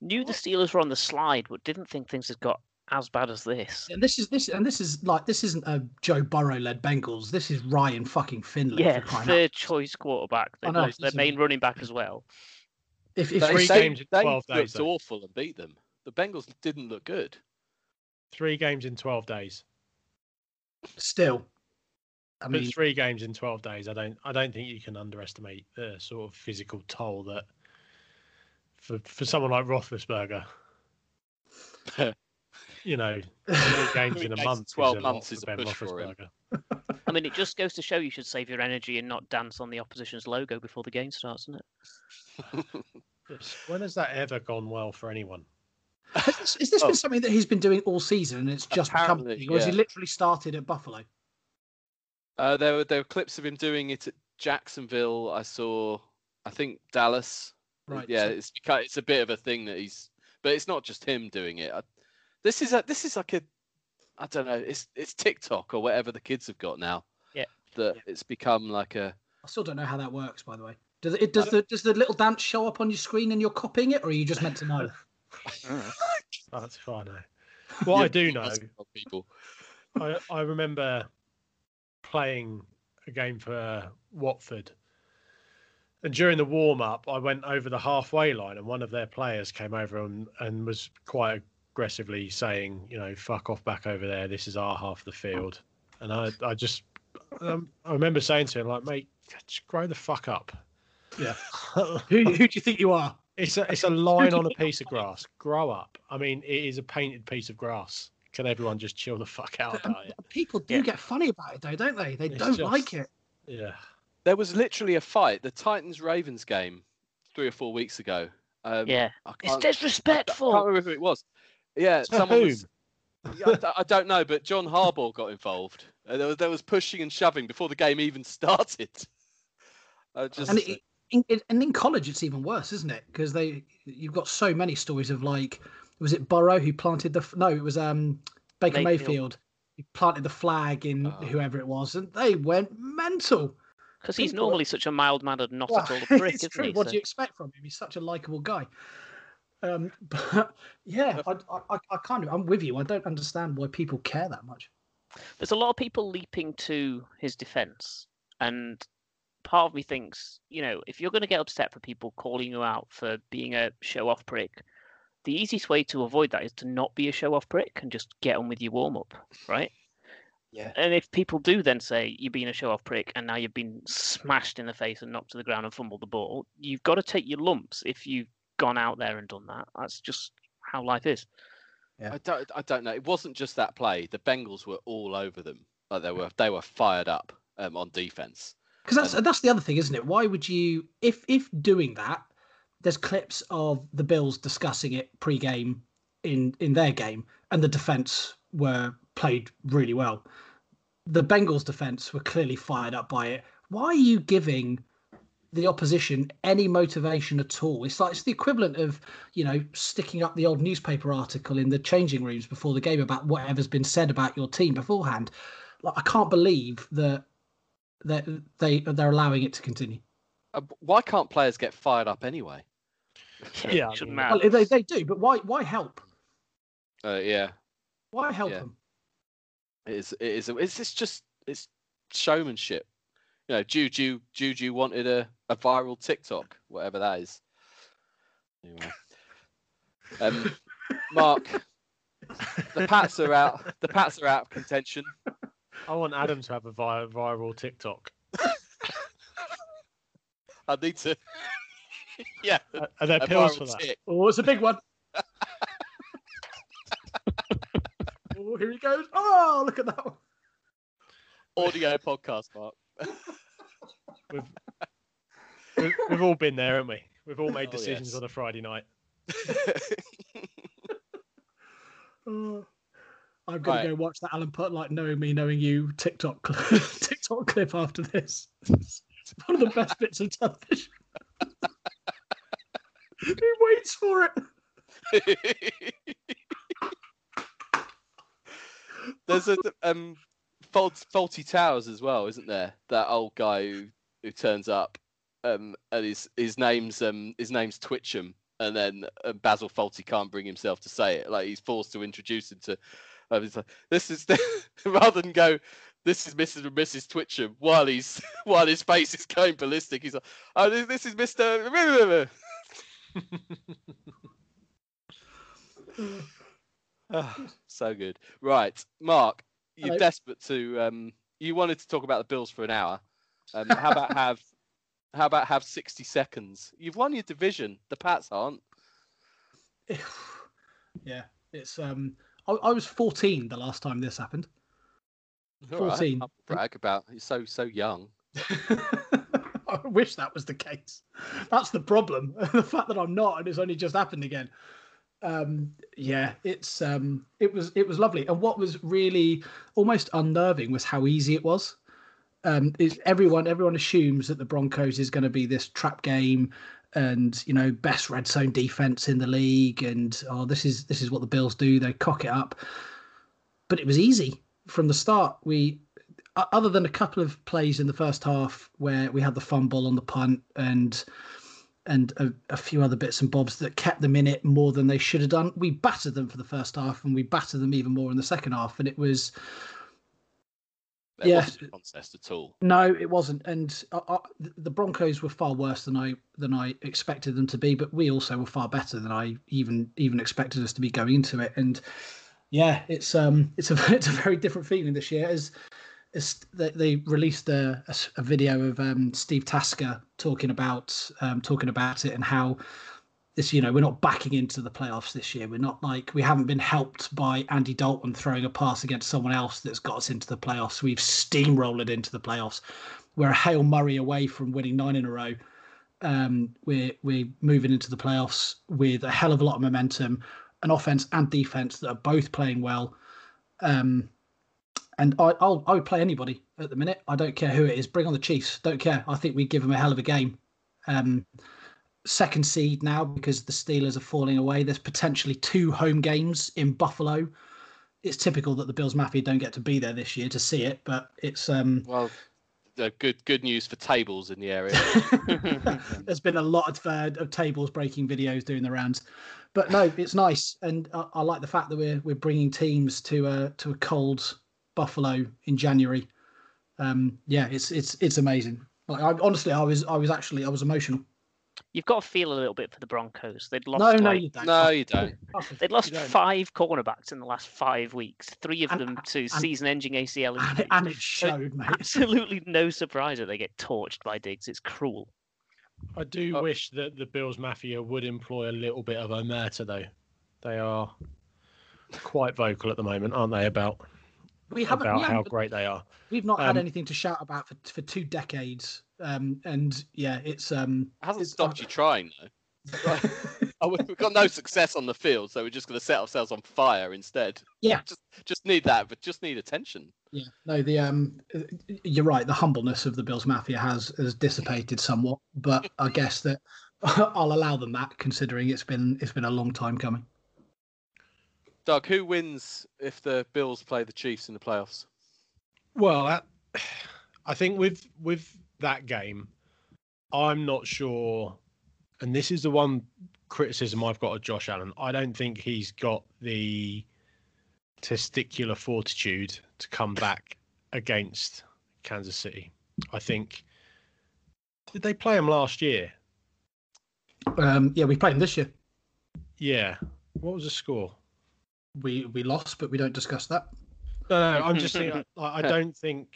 Knew the Steelers were on the slide, but didn't think things had got as bad as this. And this is this and this is like this isn't a Joe Burrow led Bengals. This is Ryan fucking Finley. Yeah, for crying out third choice quarterback. They I know, lost their it's a- main running back as well. If if They, Three they, games in they 12 looked days, though. awful and beat them. The Bengals didn't look good. three games in twelve days. still, I But mean, three games in twelve days. I don't. I don't think you can underestimate the sort of physical toll that for for someone like Roethlisberger. you know, three games in a month. 12 is a lot months for is a Ben push for him. I mean, it just goes to show you should save your energy and not dance on the opposition's logo before the game starts, doesn't it? When has that ever gone well for anyone? has this, has this Oh. been something that he's been doing all season and it's just become, Apparently, or has he literally started at Buffalo? Uh, there were there were clips of him doing it at Jacksonville. I saw, I think Dallas. Right. Yeah, so- it's because it's a bit of a thing that he's, but it's not just him doing it. I, this is a this is like a, I don't know. It's it's TikTok or whatever the kids have got now. Yeah. That it's become like a. I still don't know how that works, by the way. Does it does the does the little dance show up on your screen and you're copying it, or are you just meant to know? That's fine. Know. What I do know, people. I, I remember playing a game for Watford. And during the warm up, I went over the halfway line, and one of their players came over and, and was quite aggressively saying, you know, fuck off back over there. This is our half of the field. And I, I just, um, I remember saying to him, like, mate, just grow the fuck up. Yeah. who who do you think you are? It's a it's a line on a piece of grass. Grow up. I mean, it is a painted piece of grass. Can everyone just chill the fuck out about it? People do Yeah. get funny about it, though, don't they? They It's don't just- like it. Yeah. There was literally a fight. The Titans Ravens game, three or four weeks ago. Um, Yeah, it's can't, I can't remember who it was. Yeah, To someone whom? was. Yeah, I d- I don't know, but John Harbaugh got involved. Uh, there was there was pushing and shoving before the game even started. Just And it, in, in- and in college, it's even worse, isn't it? Because they you've got so many stories of like, was it Burrow who planted the? No, it was um Baker Mayfield. Mayfield. He planted the flag in Oh. whoever it was, and they went mental. Because he's normally such a mild mannered, not Well, at all a prick, it's isn't true. he? What So- do you expect from him? He's such a likable guy. Um, but yeah, I, I, I kind of, I'm with you. I don't understand why people care that much. There's a lot of people leaping to his defense, and part of me thinks, you know, if you're going to get upset for people calling you out for being a show off prick, the easiest way to avoid that is to not be a show off prick and just get on with your warm up, right? Yeah. And if people do then say you've been a show off prick and now you've been smashed in the face and knocked to the ground and fumbled the ball, you've got to take your lumps if you've gone out there and done that. That's just how life is. Yeah. I don't I don't know. It wasn't just that play. The Bengals were all over them. Like they were they were fired up um, on defense. Because that's that's the other thing, isn't it? Why would you, if if doing that, there's clips of the Bills discussing it pre-game in in their game, and the defense were played really well. The Bengals defense were clearly fired up by it. Why are you giving the opposition any motivation at all? It's like it's the equivalent of you know sticking up the old newspaper article in the changing rooms before the game about whatever's been said about your team beforehand. Like I can't believe that that they they're allowing it to continue. Uh, why can't players get fired up anyway? Yeah, I shouldn't mean- matter. Well, they, they do, but why why help? Uh, yeah, Why help Yeah. them? It is. It is. It's, it's just it's showmanship. You know, Juju Juju wanted a, a viral TikTok, whatever that is. Anyway. Um, Mark, the Pats are out. The Pats are out of contention. I want Adam to have a vi- viral TikTok. I need to. yeah, Are- Are there pills for that? tick. Oh, it's a big one. Oh, here he goes. Oh, look at that one. Audio podcast, Mark. We've, we've, we've all been there, haven't we? We've all made Oh, decisions yes. on a Friday night. Oh, I'm gonna Right. go watch that Alan Put like knowing me, knowing you TikTok cl- TikTok clip after this. It's one of the best bits of television. he waits for it. There's a um Fawlty Towers as well, isn't there? That old guy who, who turns up, um, and his his name's um his name's Twitcham, and then uh, Basil Fawlty can't bring himself to say it. Like he's forced to introduce him to. He's like, this is rather than go. This is Mrs. and Mrs. Twitcham. While he's while his face is going ballistic, he's like, "Oh, this, this is Mister." Ah, so good. Right, Mark, you're Hello. desperate to. Um, you wanted to talk about the Bills for an hour. Um, how about have? How about have 60 seconds? You've won your division. The Pats aren't. yeah, it's um. I, I was 14 the last time this happened. All right, 14. I'll brag about. You're so so young. I wish that was the case. That's the problem. the fact that I'm not, and it's only just happened again. Um, yeah, it's um, it was it was lovely. And what was really almost unnerving was how easy it was. Um, is everyone everyone assumes that the Broncos is going to be this trap game, and you know best red zone defense in the league, and oh this is this is what the Bills do. They cock it up, but it was easy from the start. We other than a couple of plays in the first half where we had the fumble on the punt and and a, a few other bits and bobs that kept them in it more than they should have done. We battered them for the first half, and we battered them even more in the second half. And it was Yeah. wasn't contest at all. no, it wasn't. And uh, uh, the Broncos were far worse than I than I expected them to be. But we also were far better than I even even expected us to be going into it. And yeah, it's um it's a it's a very different feeling this year. As they, released a video of um, Steve Tasker talking about um, talking about it and how this you know we're not backing into the playoffs this year. We're not like we haven't been helped by Andy Dalton throwing a pass against someone else that's got us into the playoffs. We've steamrolled into the playoffs. We're a hail Murray away from winning nine in a row. Um, we're we're moving into the playoffs with a hell of a lot of momentum, an offense and defense that are both playing well. Um, and I, I'll I would play anybody at the minute. I don't care who it is. Bring on the Chiefs. Don't care. I think we give them a hell of a game. Um, second seed now because the Steelers are falling away. There's potentially two home games in Buffalo. It's typical that the Bills Mafia don't get to be there this year to see it, but it's um, Well, uh, good good news for tables in the area. there's been a lot of, uh, of tables breaking videos doing the rounds, but no, it's nice, and I, I like the fact that we're we're bringing teams to a to a cold Buffalo in January. Um, yeah, it's it's it's amazing. Like I, honestly, I was I was actually I was emotional. You've got to feel a little bit for the Broncos. They'd lost No, no, like, you don't. no, you don't. they'd lost don't. five cornerbacks in the last five weeks. Three of And- them to and- season-ending ACL and, injuries. it, and it showed, mate. Absolutely no surprise that they get torched by Diggs. It's cruel. I do Oh. wish that the Bills Mafia would employ a little bit of omerta, though. They are quite vocal at the moment, aren't they, about We haven't, about we how haven't great they are? we've not had um, anything to shout about for for two decades. Um, and yeah, it's um, hasn't it's- stopped you trying though. Right. Oh, we- we've got no success on the field, so we're just going to set ourselves on fire instead. Yeah. just just need that, but just need attention. Yeah, no, the um, uh, you're right. The humbleness of the Bills Mafia has has dissipated somewhat, but I guess that I'll allow them that, considering it's been it's been a long time coming. Doug, who wins if the Bills play the Chiefs in the playoffs? Well, that, I think with with that game, I'm not sure, and this is the one criticism I've got of Josh Allen. I don't think he's got the testicular fortitude to come back against Kansas City. I think did they play him last year? Um, yeah, we played him this year. Yeah. What was the score? We we lost, but we don't discuss that. No, no, I'm just saying. I, I don't think,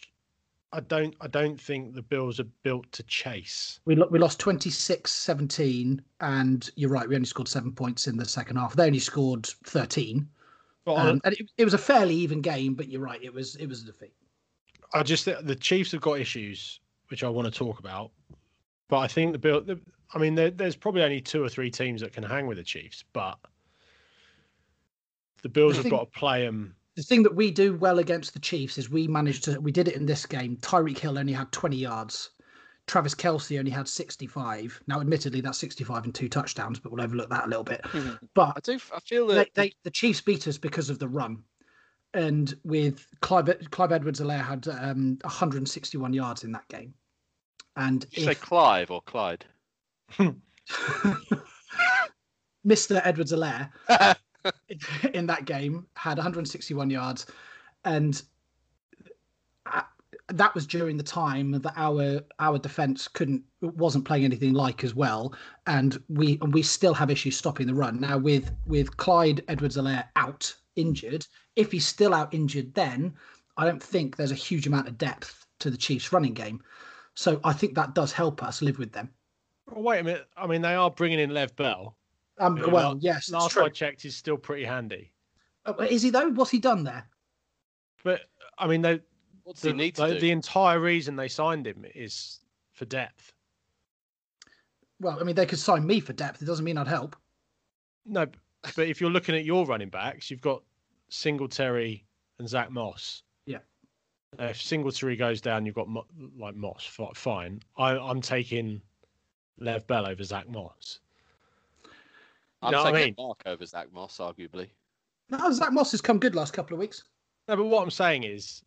I don't, I don't think the Bills are built to chase. We lo- we lost 26-17, and you're right. We only scored seven points in the second half. They only scored thirteen, But um, and it, it was a fairly even game. But you're right. It was it was a defeat. I just think the Chiefs have got issues which I want to talk about, but I think the Bill. The, I mean, there, there's probably only two or three teams that can hang with the Chiefs, but the Bills I have got to play them. The thing that we do well against the Chiefs is we managed to. We did it in this game. Tyreek Hill only had 20 yards. Travis Kelce only had 65. Now, admittedly, that's 65 and two touchdowns, but we'll overlook that a little bit. I But I do. I feel that they, the Chiefs beat us because of the run. And with Clive, Clive Edwards-Helaire had um, 161 yards in that game. And Did you say Clive or Clyde. Mr. Edwards-Helaire in that game had 161 yards. And that was during the time that our our defense couldn't wasn't playing anything like as well and we and we still have issues stopping the run now with with Clyde Edwards-Helaire out injured if he's still out injured then I don't think there's a huge amount of depth to the Chiefs running game so I think that does help us live with them Oh, wait a minute. I mean, they are bringing in Le'Veon Bell. Um Yeah, well la- yes Last true I checked, he's still pretty handy. Uh, is he though what's he done there But I mean, they, What does the, he need to like, do? the entire reason they signed him is for depth. well I mean they could sign me for depth it doesn't mean I'd help No, but if you're looking at your running backs, you've got Singletary and Zach Moss. Yeah. Uh, if Singletary goes down, you've got Mo- like Moss. Fine. I, I'm taking Le'Veon Bell over Zach Moss. I'm know what I mean? Mark over Zach Moss, arguably. no Zach Moss has come good last couple of weeks No, but what I'm saying is,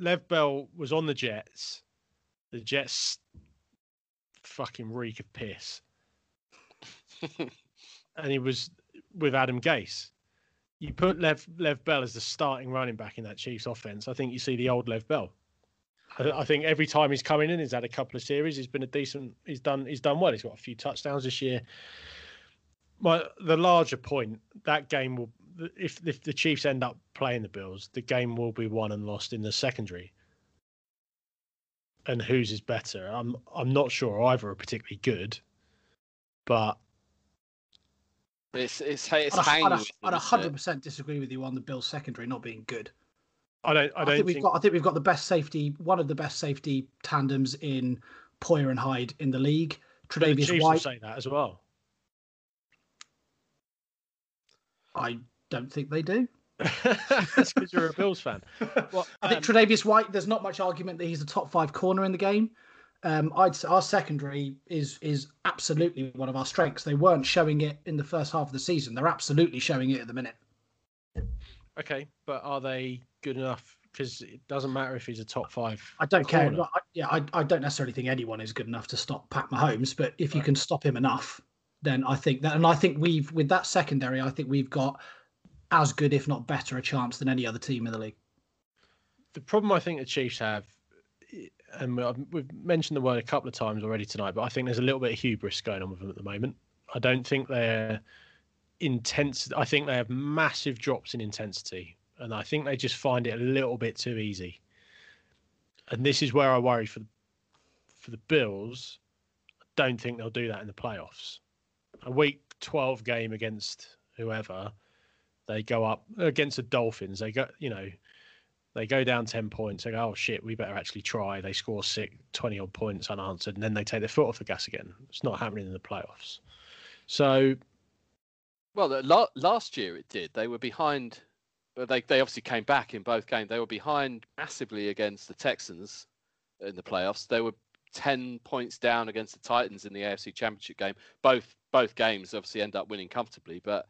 Le'Veon Bell was on the Jets. The Jets fucking reek of piss, and he was with Adam Gase. You put Lev Le'Veon Bell as the starting running back in that Chiefs offense. I think you see the old Le'Veon Bell. I, I think every time he's coming in, he's had a couple of series. He's been a decent. He's done. He's done well. He's got a few touchdowns this year. My the larger point that game will if if the Chiefs end up playing the Bills, the game will be won and lost in the secondary. And whose is better? I'm I'm not sure either are particularly good, but It's it's it's I'd, hanging I'd, with I'd them, isn't it? 100% disagree with you on the Bills secondary not being good I don't I I, don't think we've got. I think we've got the best safety, one of the best safety tandems in Poyer and Hyde in the league. the Tredavious Chiefs will White. say that as well. I don't think they do. That's because you're a Bills fan. Well, I think um, Tredavious White. There's not much argument that he's a top five corner in the game. Um, I'd say our secondary is is absolutely one of our strengths. They weren't showing it in the first half of the season. They're absolutely showing it at the minute. Okay, but are they good enough? Because it doesn't matter if he's a top five. I don't care. I, yeah, I, I don't necessarily think anyone is good enough to stop Pat Mahomes, but if you can stop him enough, then I think that, and I think we've with that secondary, I think we've got as good, if not better, a chance than any other team in the league. The problem I think the Chiefs have, and we- we've mentioned the word a couple of times already tonight, but I think there's a little bit of hubris going on with them at the moment. I don't think they're intense. I think they have massive drops in intensity, and I think they just find it a little bit too easy. And this is where I worry for for the Bills. I don't think they'll do that in the playoffs. A week 12 game against whoever, they go up against the Dolphins. They go, you know, they go down 10 points. They go, oh shit, we better actually try. They score six, 20 odd points unanswered, and then they take their foot off the gas again. It's not happening in the playoffs. So, Well, last year it did. They were behind. But they they obviously came back in both games. They were behind massively against the Texans in the playoffs. They were ten points down against the Titans in the AFC Championship game. Both both games obviously end up winning comfortably, but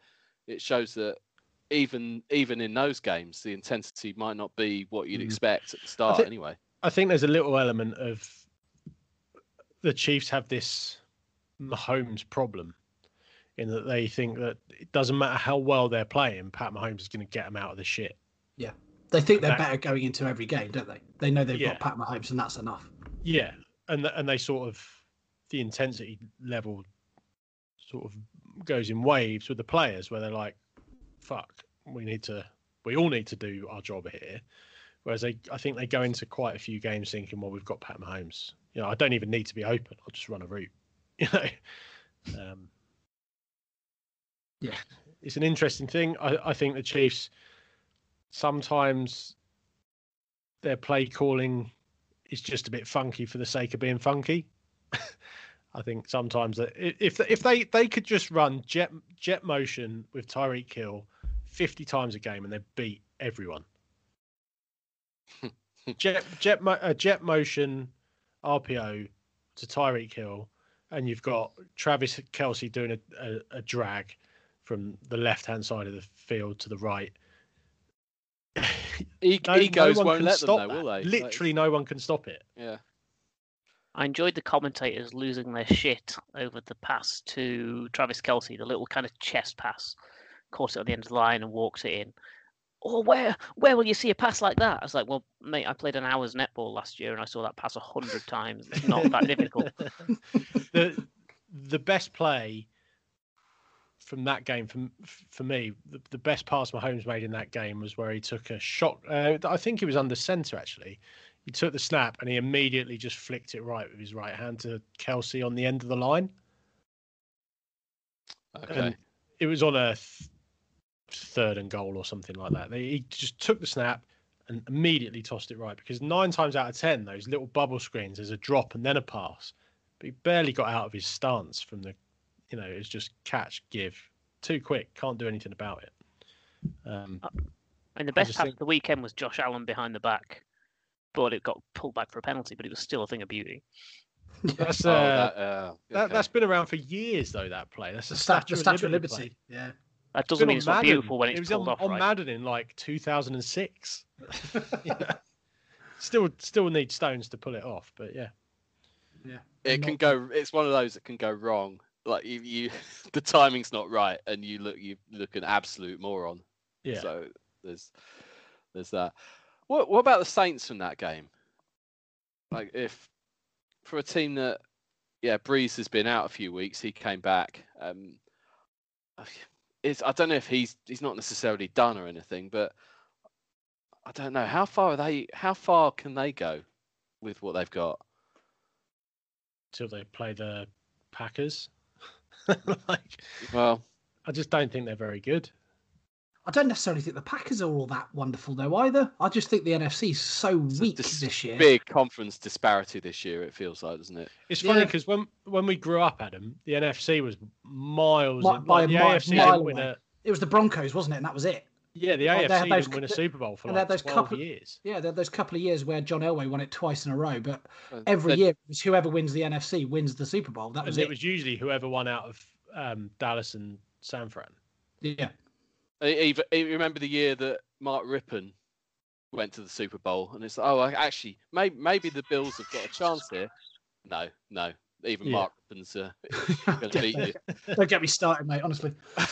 it shows that even even in those games, the intensity might not be what you'd Mm. expect at the start. thi- anyway, I think there's a little element of the Chiefs have this Mahomes problem in that they think that it doesn't matter how well they're playing, Pat Mahomes is going to get them out of the shit. Yeah. They think they're That- better going into every game, don't they? They know they've Yeah. got Pat Mahomes, and that's enough. Yeah, and and they sort of the intensity level sort of goes in waves with the players where they're like, "Fuck, we need to, we all need to do our job here." Whereas they, I think they go into quite a few games thinking, "Well, we've got Pat Mahomes. You know, I don't even need to be open. I'll just run a route." You know, um, Yeah. it's an interesting thing. I, I think the Chiefs sometimes their play calling is just a bit funky for the sake of being funky. I think sometimes that if if they they could just run jet jet motion with Tyreek Hill fifty times a game and they beat everyone. jet jet uh, jet motion RPO to Tyreek Hill, and you've got Travis Kelce doing a, a, a drag from the left hand side of the field to the right. E- No- no egos one won't can let them stop though, will they? Literally, no one can stop it. Yeah. I enjoyed the commentators losing their shit over the pass to Travis Kelce, the little kind of chest pass, caught it at the end of the line and walks it in. Oh, where where will you see a pass like that? I was like, well, mate, I played an hour's netball last year and I saw that pass a hundred times. It's not that difficult. the the best play from that game for for me, the, the best pass Mahomes made in that game was where he took a shot. Uh, I think he was under center actually. He took the snap and he immediately just flicked it right with his right hand to Kelce on the end of the line. Okay. And it was on a th- third and goal or something like that. He just took the snap and immediately tossed it right because nine times out of ten, those little bubble screens, there's a drop and then a pass. But he barely got out of his stance from the, you know, it's just catch, give, too quick, can't do anything about it. Um, And the best just pass think- of the weekend was Josh Allen behind the back, but it got pulled back for a penalty, but it was still a thing of beauty. that's Oh, uh, that, uh, okay. that, has been around for years though. That play, that's a stat, statue, the Statue of Liberty. Liberty. play. Yeah. That doesn't been mean on it's not beautiful when it it's was pulled on, off on right. Madden in like 2006. Yeah. Still, still need stones to pull it off, but yeah. Yeah. it Not- can go. It's one of those that can go wrong. Like you, you the timing's not right, and you look, you look an absolute moron. Yeah. So there's, there's that. What, what about the Saints from that game? Like if for a team that, yeah, Brees has been out a few weeks, he came back. Um, it's I don't know if he's he's not necessarily done or anything, but I don't know how far are they. How far can they go with what they've got? Till they play the Packers. like, Well, I just don't think they're very good. I don't necessarily think the Packers are all that wonderful though either. I just think the NFC is so It's weak dis- this year. big conference disparity this year. It feels like, doesn't it? It's funny Yeah. because when when we grew up, Adam, the NFC was miles Mi- in- by like, the a mi- AFC mile didn't win away. a It was the Broncos, wasn't it? And that was it. Yeah, the Oh, they AFC had those didn't win a Super Bowl for and like those 12 couple- years. Yeah, there, those couple of years where John Elway won it twice in a row, but Uh, every they- year it was whoever wins the NFC wins the Super Bowl. That was it. it was usually whoever won out of um, Dallas and San Fran. Yeah. Even remember the year that Mark Rypien went to the Super Bowl, and it's like, oh, actually, maybe maybe the Bills have got a chance here. No, no, even Yeah. Mark Rypien's uh, going to beat you. Don't get me started, mate. Honestly.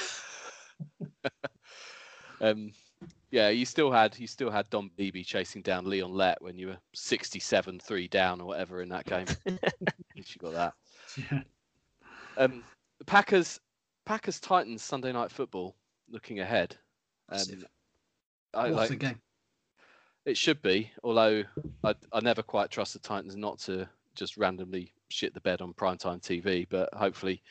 Um, yeah, you still had you still had Don Beebe chasing down Leon Lett when you were 67 three down or whatever in that game. At least you got that. Yeah. Um, Packers Packers Titans Sunday night football. Looking ahead, um, Massive. I, What like, a game. It should be, although I, I never quite trust the Titans not to just randomly shit the bed on primetime TV. But hopefully,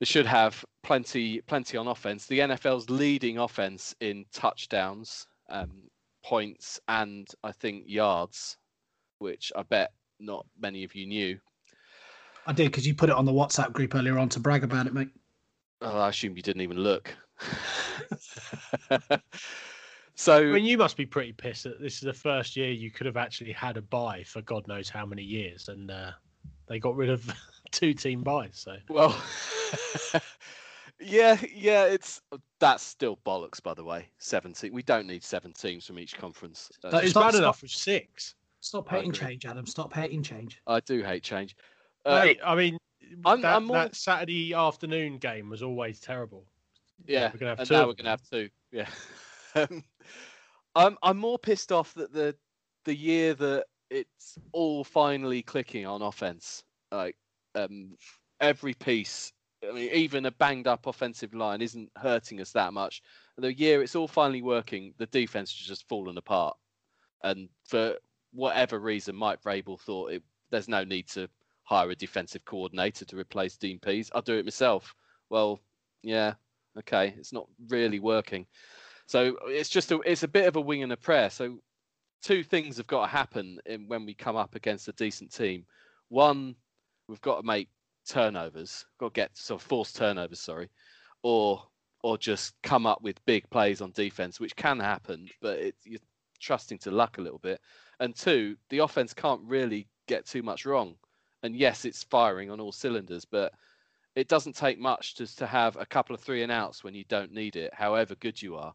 they should have plenty plenty on offense. The NFL's leading offense in touchdowns, um, points, and I think yards, which I bet not many of you knew. I did because you put it on the WhatsApp group earlier on to brag about it, mate. Oh, I assume you didn't even look. so I mean, you must be pretty pissed that this is the first year you could have actually had a bye for God knows how many years, and uh, they got rid of two team byes. So Well, yeah, yeah, it's that's still bollocks. By the way, seventeen. We don't need seven teams from each conference. Uh, That it's is bad stop. enough with six. Stop hating change, Adam. Stop hating change. I do hate change. Uh, Mate, I mean, I'm- that, I'm more- that Saturday afternoon game was always terrible. yeah, we're gonna have and two now we're gonna have two. Yeah, um, I'm I'm more pissed off that the the year that it's all finally clicking on offense, like um, every piece I mean, even a banged up offensive line isn't hurting us that much. The year it's all finally working, the defense has just fallen apart. And for whatever reason, Mike Vrabel thought it, there's no need to hire a defensive coordinator to replace Dean Pees. I'll do it myself. Well, yeah, okay, it's not really working. So it's just a, it's a bit of a wing and a prayer. So two things have got to happen in, when we come up against a decent team. One, we've got to make turnovers, got to get sort of forced turnovers, sorry, or or just come up with big plays on defense, which can happen, but it, you're trusting to luck a little bit. And two, the offense can't really get too much wrong. And yes, it's firing on all cylinders, but it doesn't take much just to have a couple of three and outs when you don't need it, however good you are,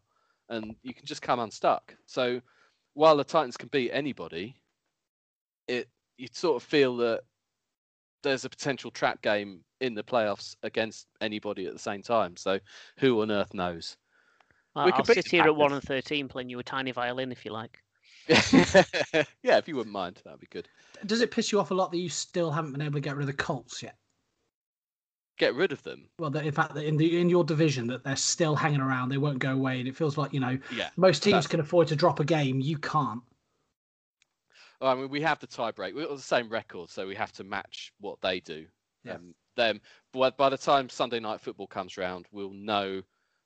and you can just come unstuck. So while the Titans can beat anybody, it you sort of feel that there's a potential trap game in the playoffs against anybody at the same time. So who on earth knows? Well, We I'll could beat sit here at one and thirteen playing you a tiny violin if you like. yeah, if you wouldn't mind, that'd be good. Does it piss you off a lot that you still haven't been able to get rid of the Colts yet? Get rid of them. Well, that in fact, that in the in your division, that they're still hanging around, they won't go away, and it feels like you know Yeah. most teams That's- can afford to drop a game, you can't. I mean, we have the tie break. We're on the same record, so we have to match what they do. Yeah. Um, them. But by the time Sunday night football comes round, we'll know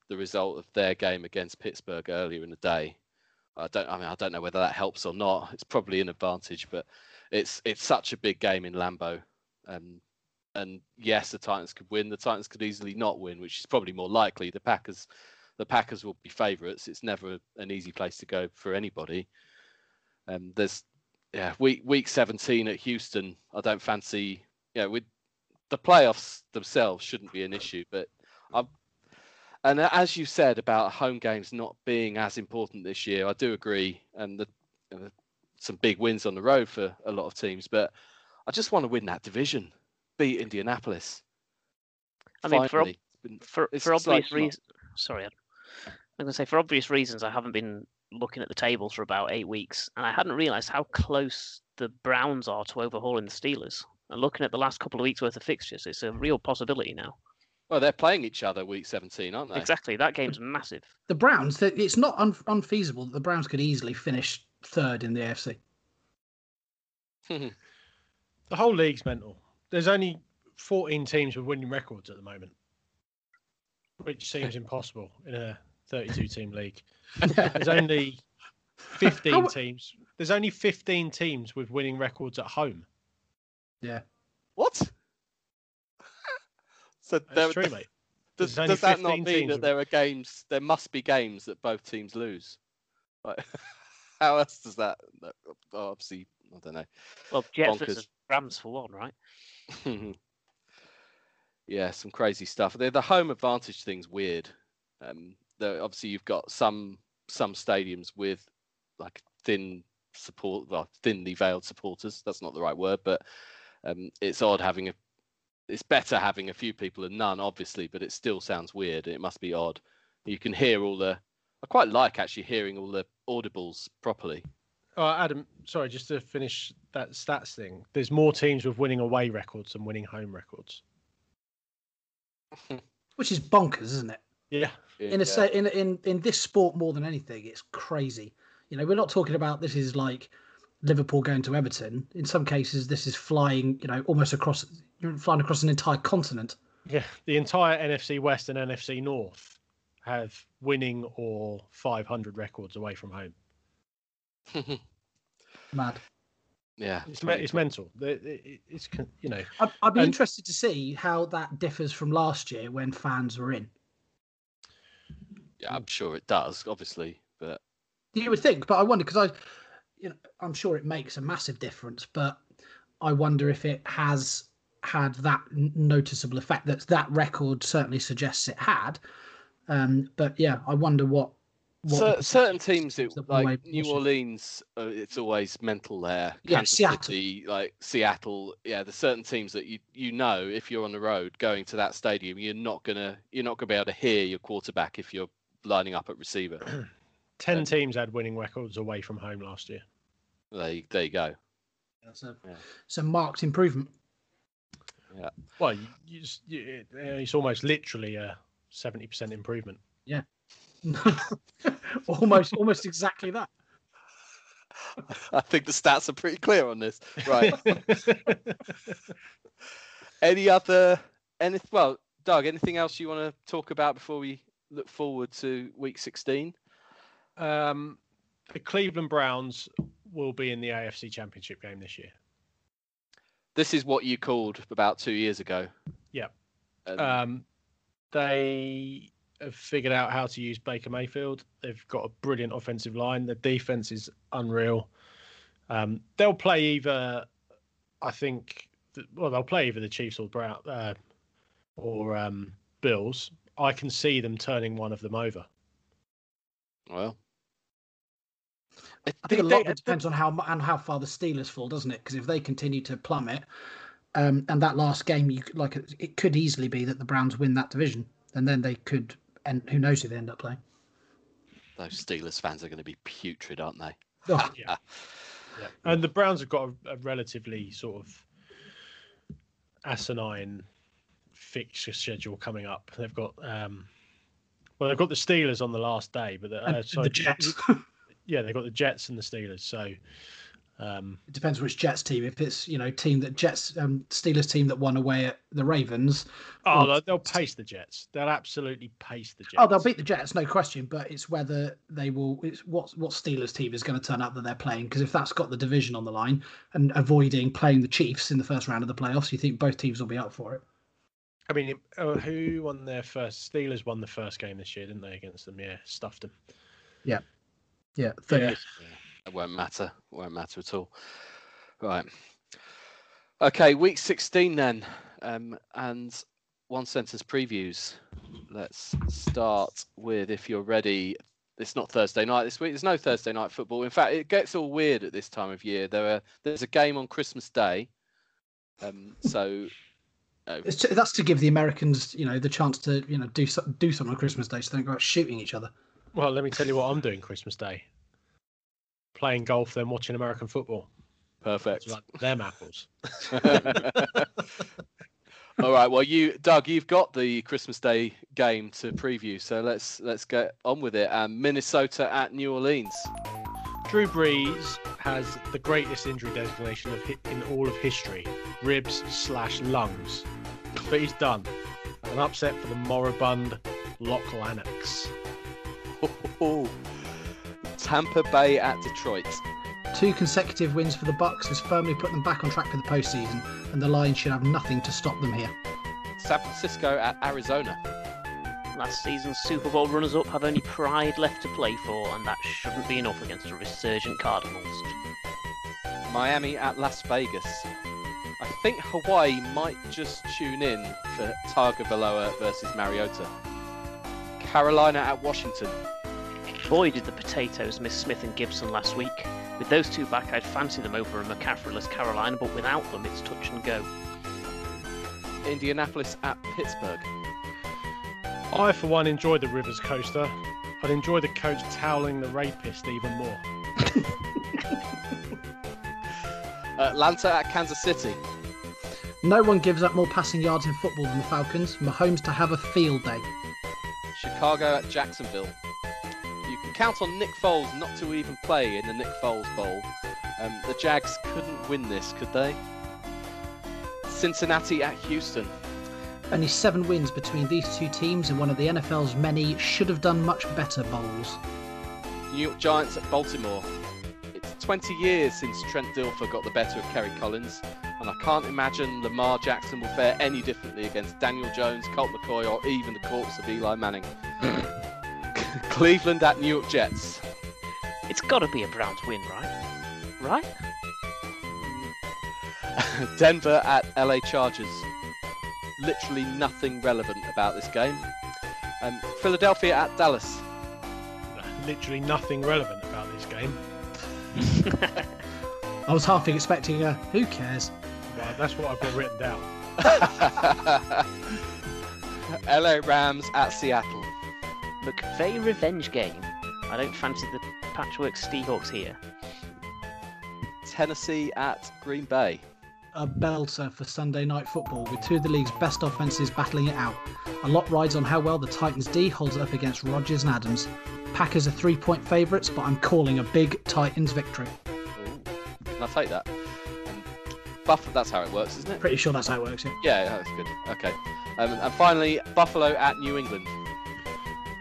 the result of their game against Pittsburgh earlier in the day. I don't. I mean, I don't know whether that helps or not. It's probably an advantage, but it's it's such a big game in Lambeau. Um, and yes, the Titans could win. The Titans could easily not win, which is probably more likely. The Packers, the Packers will be favourites. It's never an easy place to go for anybody. Um, there's yeah, week week 17 at Houston. I don't fancy. Yeah, with the playoffs themselves shouldn't be an issue, but I'm. And as you said about home games not being as important this year, I do agree. And the, uh, some big wins on the road for a lot of teams, but I just want to win that division, beat Indianapolis. I mean, for ob- For for just like obvious reasons. Sorry, I'm going to say for obvious reasons, I haven't been looking at the tables for about eight weeks, and I hadn't realised how close the Browns are to overhauling the Steelers. And looking at the last couple of weeks worth of fixtures, it's a real possibility now. well, they're playing each other week 17, aren't they? Exactly, that game's massive. The Browns, it's not un- unfeasible that the Browns could easily finish third in the AFC. The whole league's mental. There's only 14 teams with winning records at the moment, which seems impossible in a 32 team league. There's only 15 How- teams. There's only 15 teams with winning records at home. Yeah. what? so That's there, true, mate. Does, There's does that not mean that there are games? There must be games that both teams lose. Like, how else does that? that- oh, Obviously, I don't know. Well, Jets Bonkers. versus Rams for one, right? yeah, some crazy stuff. The, the home advantage thing's weird. Um, the, obviously, you've got some some stadiums with like thin support, well, thinly veiled supporters. That's not the right word, but um, it's odd having a. It's better having a few people than none, obviously, but it still sounds weird. It must be odd. You can hear all the. I quite like actually hearing all the audibles properly. Oh, Adam, sorry, just to finish that stats thing. There's more teams with winning away records than winning home records. Which is bonkers, isn't it? Yeah. in a Yeah. say in in in this sport more than anything it's crazy you know we're not talking about this is like liverpool going to everton in some cases this is flying you know almost across you're flying across an entire continent Yeah. The entire NFC West and NFC North have winning or 500 records away from home. mad yeah, It's, me- it's mental. The- it- It's, you know, I'd, I'd be And- interested to see how that differs from last year when fans were in yeah, I'm sure it does, obviously, but you would think but i wonder because i you know i'm sure it makes a massive difference but i wonder if it has had that noticeable effect that that record certainly suggests it had um but yeah i wonder what, what Cer- certain teams, it, that won away like New. Orleans, uh, it's always mental there. Yeah, Kansas Seattle. City, like Seattle, yeah. There's certain teams that you you know if you're on the road going to that stadium, you're not gonna you're not gonna be able to hear your quarterback if you're lining up at receiver. 10 Um, teams had winning records away from home last year. there, you- there you go. That's a, Yeah. it's a marked improvement Yeah. Well, you, you, you, uh, it's almost literally a seventy percent improvement. Yeah. almost, almost exactly that. I think the stats are pretty clear on this. Right. Any other any well, Doug, anything else you want to talk about before we look forward to week 16? um, the Cleveland Browns will be in the AFC Championship game this year. This is what you called about 2 years ago. Yep. And Um, they have figured out how to use Baker Mayfield. They've got a brilliant offensive line. The defense is unreal. Um, they'll play either, I think, well, they'll play either the Chiefs or Brown uh, or um, Bills. I can see them turning one of them over. well, I think a lot of it depends on how mu- and how far the Steelers fall, doesn't it? Because if they continue to plummet, um, and that last game, you like it- it could easily be that the Browns win that division, and then they could, and who knows who they end up playing. those Steelers fans are going to be putrid, aren't they? Oh, Yeah. Yeah. And the Browns have got a, a relatively sort of asinine fixture schedule coming up. They've got um, well, they've got the Steelers on the last day, but the, uh, and sorry, the Jets. Yeah, they've got the Jets and the Steelers. So um, it depends which Jets team. If it's you know team that Jets um, Steelers team that won away at the Ravens, oh, Well, they'll, they'll pace the Jets. They'll absolutely pace the Jets. oh they'll beat the Jets, no question. But it's whether they will. It's what what Steelers team is going to turn up that they're playing. Because if that's got the division on the line and avoiding playing the Chiefs in the first round of the playoffs, you think both teams will be up for it. I mean, uh, who won their first? Steelers won the first game this year, didn't they, against them? Yeah, stuffed them. Yeah, 30. Yeah. It won't matter. It won't matter at all. Right. Okay, week 16 then. Um, and one sentence previews. Let's start with if you're ready. It's not Thursday night this week. There's no Thursday night football. In fact, it gets all weird at this time of year. There are there's a game on Christmas Day. Um, so uh, It's to, that's to give the Americans, you know, the chance to, you know, do so, do something on Christmas Day, so they don't go out shooting each other. Well, let me tell you what I'm doing Christmas Day. Playing golf, then watching American football. perfect. It's like them apples. All right. Well, you, Doug, you've got the Christmas Day game to preview, so let's let's get on with it. Um, Minnesota at New Orleans. Drew Brees has the greatest injury designation of hi- in all of history: ribs slash lungs. But he's done. An upset for the moribund Loch Lennox. Tampa Bay at Detroit. Two consecutive wins for the Bucs has firmly put them back on track for the postseason, and the Lions should have nothing to stop them here. San Francisco at Arizona. Last season's Super Bowl runners up have only pride left to play for, and that shouldn't be enough against the resurgent Cardinals. Miami at Las Vegas. I think Hawaii might just tune in for Tagovailoa versus Mariota. Carolina at Washington. Boy, did the potatoes miss Smith and Gibson last week. With those two back, I'd fancy them over a McCaffrey-less Carolina, but without them, it's touch and go. Indianapolis at Pittsburgh. I, for one, enjoy the Rivers coaster. I'd enjoy the coach toweling the rapist even more. Uh, Atlanta at Kansas City. No one gives up more passing yards in football than the Falcons. Mahomes to have a field day. Chicago at Jacksonville. You can count on Nick Foles not to even play in the Nick Foles Bowl. Um, the Jags couldn't win this, could they? Cincinnati at Houston. Only seven wins between these two teams in one of the NFL's many should have done much better bowls. New York Giants at Baltimore. It's 20 years since Trent Dilfer got the better of Kerry Collins, and I can't imagine Lamar Jackson will fare any differently against Daniel Jones, Colt McCoy, or even the corpse of Eli Manning. Cleveland at New York Jets. It's got to be a Browns win, right? Right? Denver at LA Chargers. Literally nothing relevant about this game. Um, Philadelphia at Dallas. Literally nothing relevant about this game. I was half expecting a who cares? Well, that's what I've got written down. LA Rams at Seattle. McVay revenge game. I don't fancy the patchwork Seahawks here. Tennessee at Green Bay. a belter for Sunday night football with two of the league's best offenses battling it out. A lot rides on how well the Titans D holds up against Rodgers and Adams. Packers are three point favourites, but I'm calling a big Titans victory. Ooh. I'll take that. Buff, that's how it works, isn't it? Pretty sure that's how it works. Yeah. Yeah, that's good. Okay. Um, and finally, Buffalo at New England.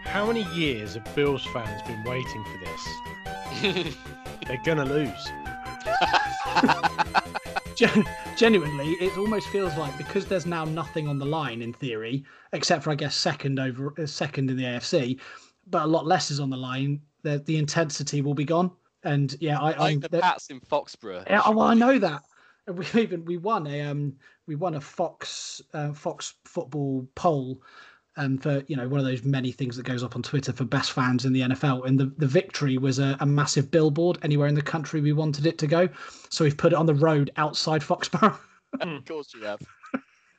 How many years have Bills fans been waiting for this? They're gonna lose. Gen- genuinely, it almost feels like because there's now nothing on the line in theory, except for I guess second over uh, second in the AFC, but a lot less is on the line. The the intensity will be gone. And yeah, I, like the the- Pats in Foxborough. Yeah, oh, well, I know that. We even we won a um we won a Fox uh, Fox football poll um for you know one of those many things that goes up on Twitter for best fans in the NFL and the, the victory was a, a massive billboard anywhere in the country we wanted it to go so we've put it on the road outside Foxborough of course you have.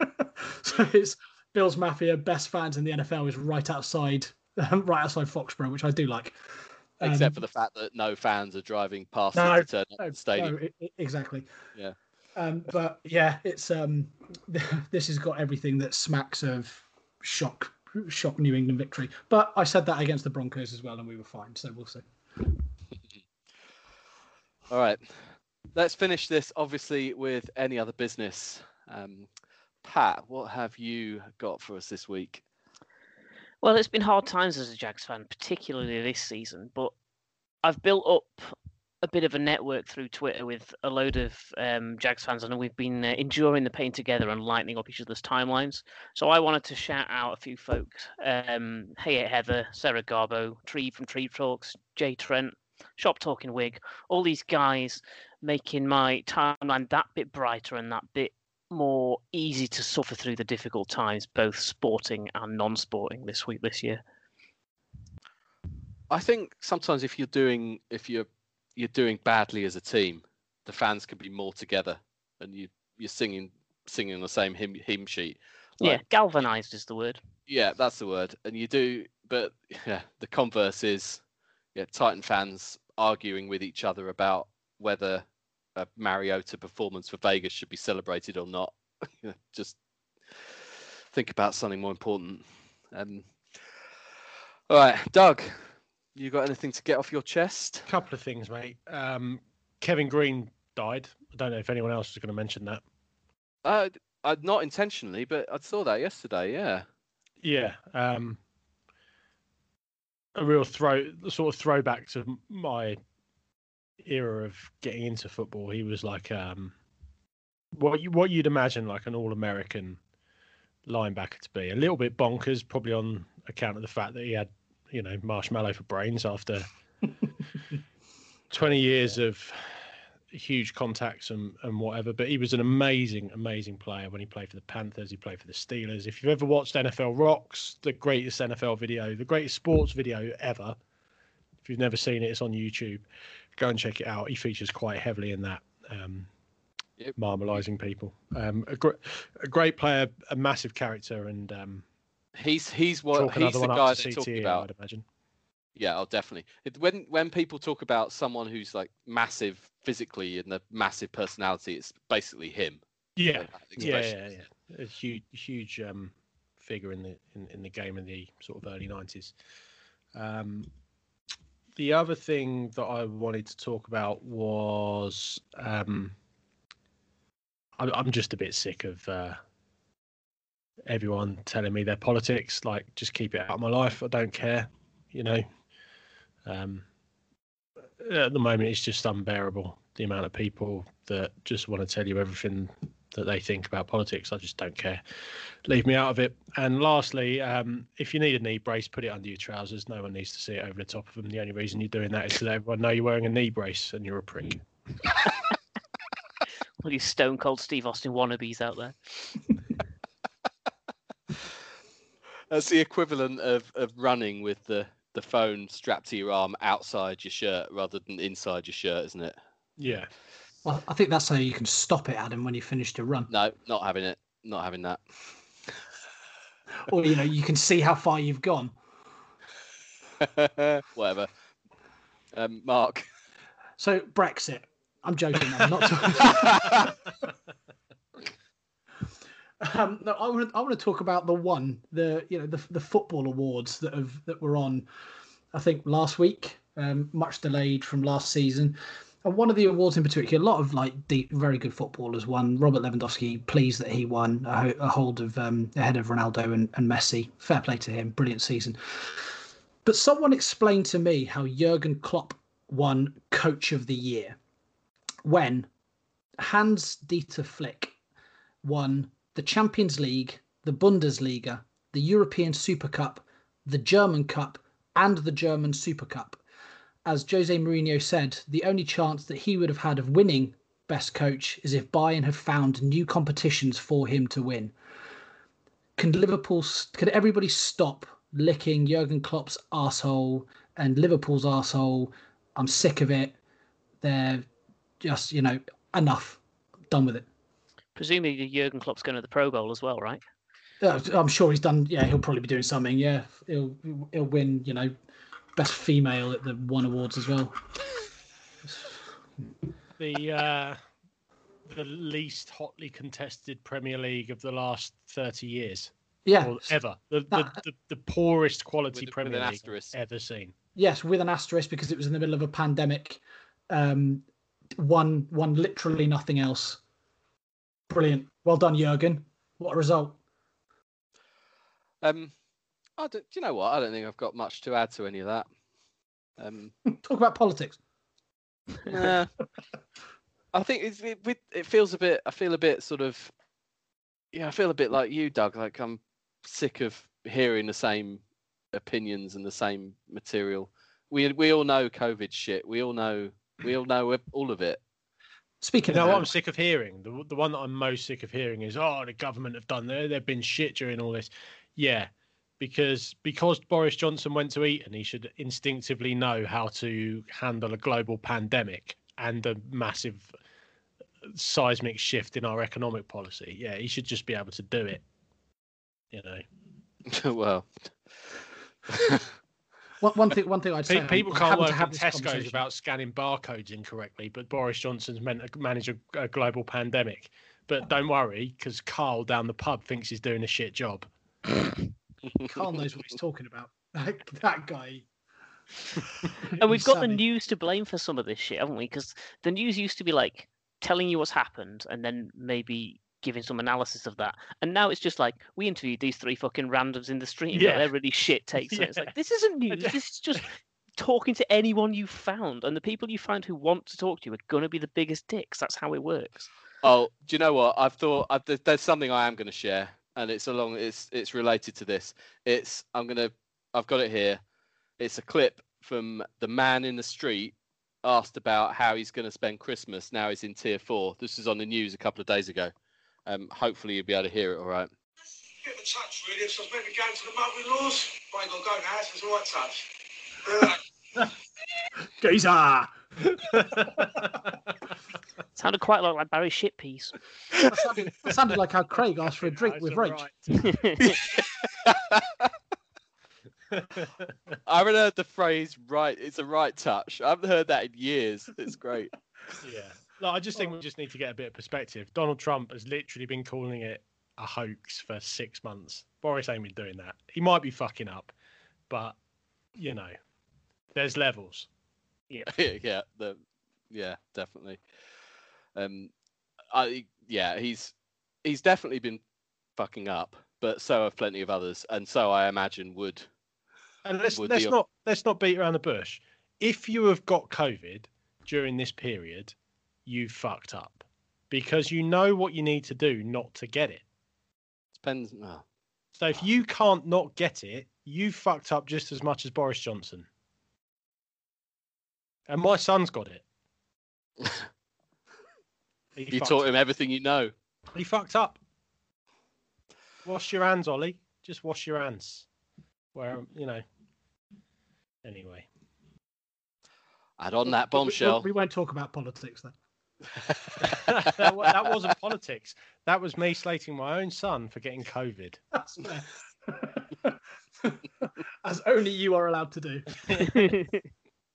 so it's Bills Mafia best fans in the NFL is right outside um, right outside Foxborough which I do like Um, Except for the fact that no fans are driving past No, to turn No, the stadium. no, exactly. Yeah. Um, but yeah, it's um, this has got everything that smacks of shock, shock New England victory. But I said that against the Broncos as well, and we were fine. So we'll see. All right. Let's finish this, obviously, with any other business. Um, Pat, what have you got for us this week? Well, it's been hard times as a Jags fan, particularly this season, but I've built up a bit of a network through Twitter with a load of um, Jags fans, and we've been uh, enduring the pain together and lightening up each other's timelines. So I wanted to shout out a few folks. Um, hey Heather, Sarah Garbo, Tree from Tree Talks, Jay Trent, Shop Talking Wig, all these guys making my timeline that bit brighter and that bit more easy to suffer through the difficult times, both sporting and non-sporting this week this year. I think sometimes if you're doing if you're you're doing badly as a team, the fans can be more together, and you you're singing singing the same hymn hymn sheet. yeah, galvanized is the word. yeah, that's the word. And you do, but yeah, the converse is, yeah, Titan fans arguing with each other about whether a Mariota performance for Vegas should be celebrated or not. Just think about something more important. Um, all right, Doug, you got anything to get off your chest? A couple of things, mate. Um, Kevin Greene died. I don't know if anyone else is going to mention that. Uh, uh, not intentionally, but I saw that yesterday. Yeah. Yeah. Um, a real throw, sort of throwback to my era of getting into football. He was like um, what you what you'd imagine like an all-American linebacker to be. A little bit bonkers, probably on account of the fact that he had, you know, marshmallow for brains after 20 years of huge contacts and, and whatever. But he was an amazing, amazing player when he played for the Panthers. He played for the Steelers. If you've ever watched NFL Rocks, the greatest NFL video, the greatest sports video ever. If you've never seen it, it's on YouTube. Go and check it out. He features quite heavily in that, um, Yep. marmalising people. Um, a, gr- a great player, a massive character, and um, He's he's what chalk he's the guy they're talking CTE, about. I'd imagine. Yeah, oh, definitely. It, when when people talk about someone who's like massive physically and a massive personality, it's basically him. Yeah, yeah, yeah, yeah. A huge, huge um, figure in the in, in the game in the sort of early nineties. Um, the other thing that I wanted to talk about was um, I'm, I'm just a bit sick of uh, everyone telling me their politics. Like, just keep it out of my life. I don't care. You know. Um, at the moment, it's just unbearable. The amount of people that just want to tell you everything that they think about politics. I just don't care. Leave me out of it. And lastly, um, if you need a knee brace, put it under your trousers. No one needs to see it over the top of them. The only reason you're doing that is to let everyone know you're wearing a knee brace and you're a prick. All these stone cold Steve Austin wannabes out there. That's the equivalent of, of running with the, the phone strapped to your arm outside your shirt rather than inside your shirt, isn't it? Yeah. Well, I think that's how you can stop it, Adam, when you finish to run, No, not having it. Not having that. or you know you can see how far you've gone. Whatever. Um, Mark. So Brexit. I'm joking. I'm not. talking- Um, no, I want to. I want to talk about the one, the you know, the the football awards that have that were on. I think last week, um, much delayed from last season. And one of the awards in particular, a lot of like deep, very good footballers won. Robert Lewandowski, pleased that he won a, a hold of um, ahead of Ronaldo and, and Messi. Fair play to him, brilliant season. But someone explained to me how Jurgen Klopp won Coach of the Year when Hans Dieter Flick won the Champions League, the Bundesliga, the European Super Cup, the German Cup, and the German Super Cup. As Jose Mourinho said, the only chance that he would have had of winning best coach is if Bayern had found new competitions for him to win. Can Liverpool, can everybody stop licking Jurgen Klopp's asshole and Liverpool's asshole? I'm sick of it. They're just, you know, enough. Done with it. Presumably, Jurgen Klopp's going to the Pro Bowl as well, right? Uh, I'm sure he's done. Yeah, he'll probably be doing something. Yeah, he'll he'll win. You know, best female at the one awards as well. The uh, the least hotly contested Premier League of the last thirty years, Yeah. or ever. The the, That- the, the poorest quality With- with Premier an League asterisk. ever seen. Yes, with an asterisk because it was in the middle of a pandemic. Um, one one literally nothing else. Brilliant. Well done, Jurgen. What a result. Um, I don't, do you know what? I don't think I've got much to add to any of that. Um, Talk about politics. nah. I think it's, it, it feels a bit. I feel a bit sort of. Yeah, I feel a bit like you, Doug. Like I'm sick of hearing the same opinions and the same material. We we all know COVID shit. We all know we all know all of it. Speaking You know of what I'm sick of hearing? The the one that I'm most sick of hearing is, oh, the government have done there. They've been shit during all this. Yeah, because because Boris Johnson went to Eton, he should instinctively know how to handle a global pandemic and a massive seismic shift in our economic policy. Yeah, he should just be able to do it. You know, well, one, one thing one thing I'd say people I'm can't work to in have this Tesco's conversation. without scanning barcodes incorrectly, but Boris Johnson's meant to manage a, a global pandemic. But don't worry, because Carl down the pub thinks he's doing a shit job. Carl knows what he's talking about. That, that guy. And we've got the news to blame for some of this shit, haven't we? Because the news used to be like telling you what's happened and then maybe giving some analysis of that. And now it's just like we interviewed these three fucking randoms in the street. Yeah. Yeah. They're really shit takes. And it's like this isn't news. This is just talking to anyone you found, and the people you find who want to talk to you are gonna be the biggest dicks. That's how it works. Oh, do you know what? I've thought I've, there- there's something I am going to share, and it's along. It's it's related to this. It's I'm gonna. I've got it here. It's a clip from the man in the street asked about how he's going to spend Christmas now he's in tier four. This was on the news a couple of days ago. Um, hopefully you'll be able to hear it all right. Bit of a touch, really. If I was meant to be going to the mother-in-law's, but I ain't got to go now. It's the right touch. Geezer. Sounded quite a lot like Barry shit piece. That sounded, that sounded like how Craig asked for a drink with all Rach. I haven't heard the phrase "right." It's a right touch. I haven't heard that in years. It's great. yeah. No, I just think we just need to get a bit of perspective. Donald Trump has literally been calling it a hoax for six months. Boris ain't been doing that. He might be fucking up, but you know, there's levels. yeah, the yeah, definitely. Um, I yeah, he's he's definitely been fucking up, but so have plenty of others, and so I imagine would. And let's Would let's the- not let's not beat around the bush. If you have got COVID during this period, you fucked up because you know what you need to do not to get it. Depends. Oh, So if you can't not get it, you fucked up just as much as Boris Johnson. And my son's got it. You taught him everything you know. He fucked up. Wash your hands, Ollie. Just wash your hands. Where you know. Anyway, And on that We- we- bombshell, We, won't talk about politics then. that, that wasn't politics. That was me slating my own son for getting COVID. As only you are allowed to do.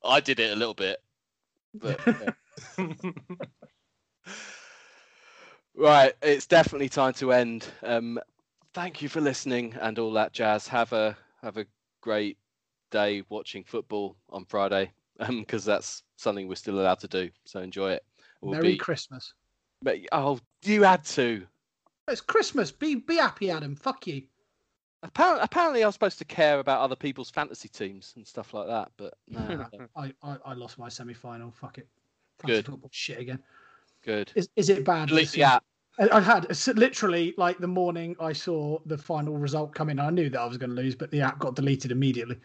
I did it a little bit. But, yeah. Right, it's definitely time to end. Um, thank you for listening and all that jazz. Have a have a great day watching football on Friday, because that's something we're still allowed to do. So enjoy it. Merry be- Christmas. but- oh, you had to. It's Christmas. Be be happy, Adam. Fuck you. Apparently, apparently, I was supposed to care about other people's fantasy teams and stuff like that, but no. I. I, I, lost my semi final. Fuck it. Fantasy Good. Football shit again. Good. Is is it bad? Delete the app. I I had literally like the morning I saw the final result come in. I knew that I was going to lose, but the app got deleted immediately.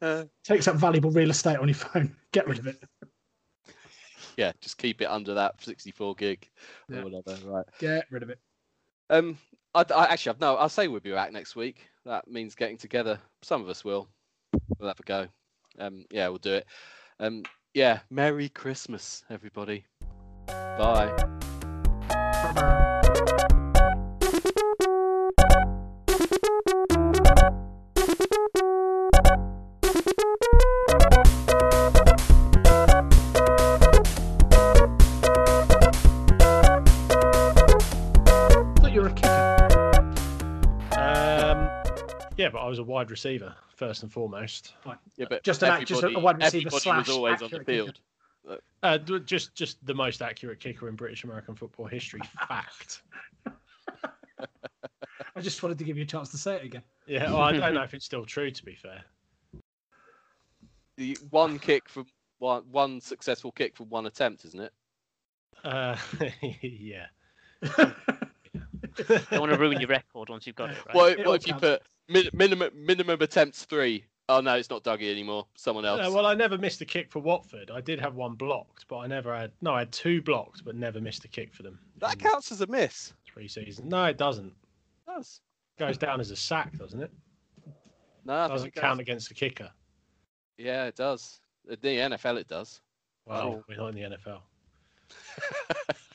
Takes up valuable real estate on your phone. Get rid of it. Yeah, just keep it under that 64 gig Yeah. or whatever. Right. Get rid of it. Um, I, I actually have no. I'll say we'll be back next week. That means getting together. Some of us will. We'll have a go. Um, yeah, we'll do it. Um, yeah. Merry Christmas, everybody. Bye. Yeah, but I was a wide receiver first and foremost. Yeah, but Just an just a wide receiver slash was always on the accurate kicker. field. Uh, just just the most accurate kicker in British American football history. Fact. I just wanted to give you a chance to say it again. Yeah, well, I don't know if it's still true. To be fair. The one kick from one one successful kick from one attempt, isn't it? Uh, yeah. Don't want to ruin your record once you've got it right. What, It what all if you put min, minimum minimum attempts three? Oh no, it's not Dougie anymore. Someone else. Uh, well, I never missed a kick for Watford. I did have one blocked, but I never had. No, I had two blocked, but never missed a kick for them. that counts as a miss. Three seasons. No, it doesn't. It does. Goes down as a sack, doesn't it? No, I think Doesn't it count against the kicker. Yeah, it does. The NFL, it does. Well, Oh. we're not in the NFL.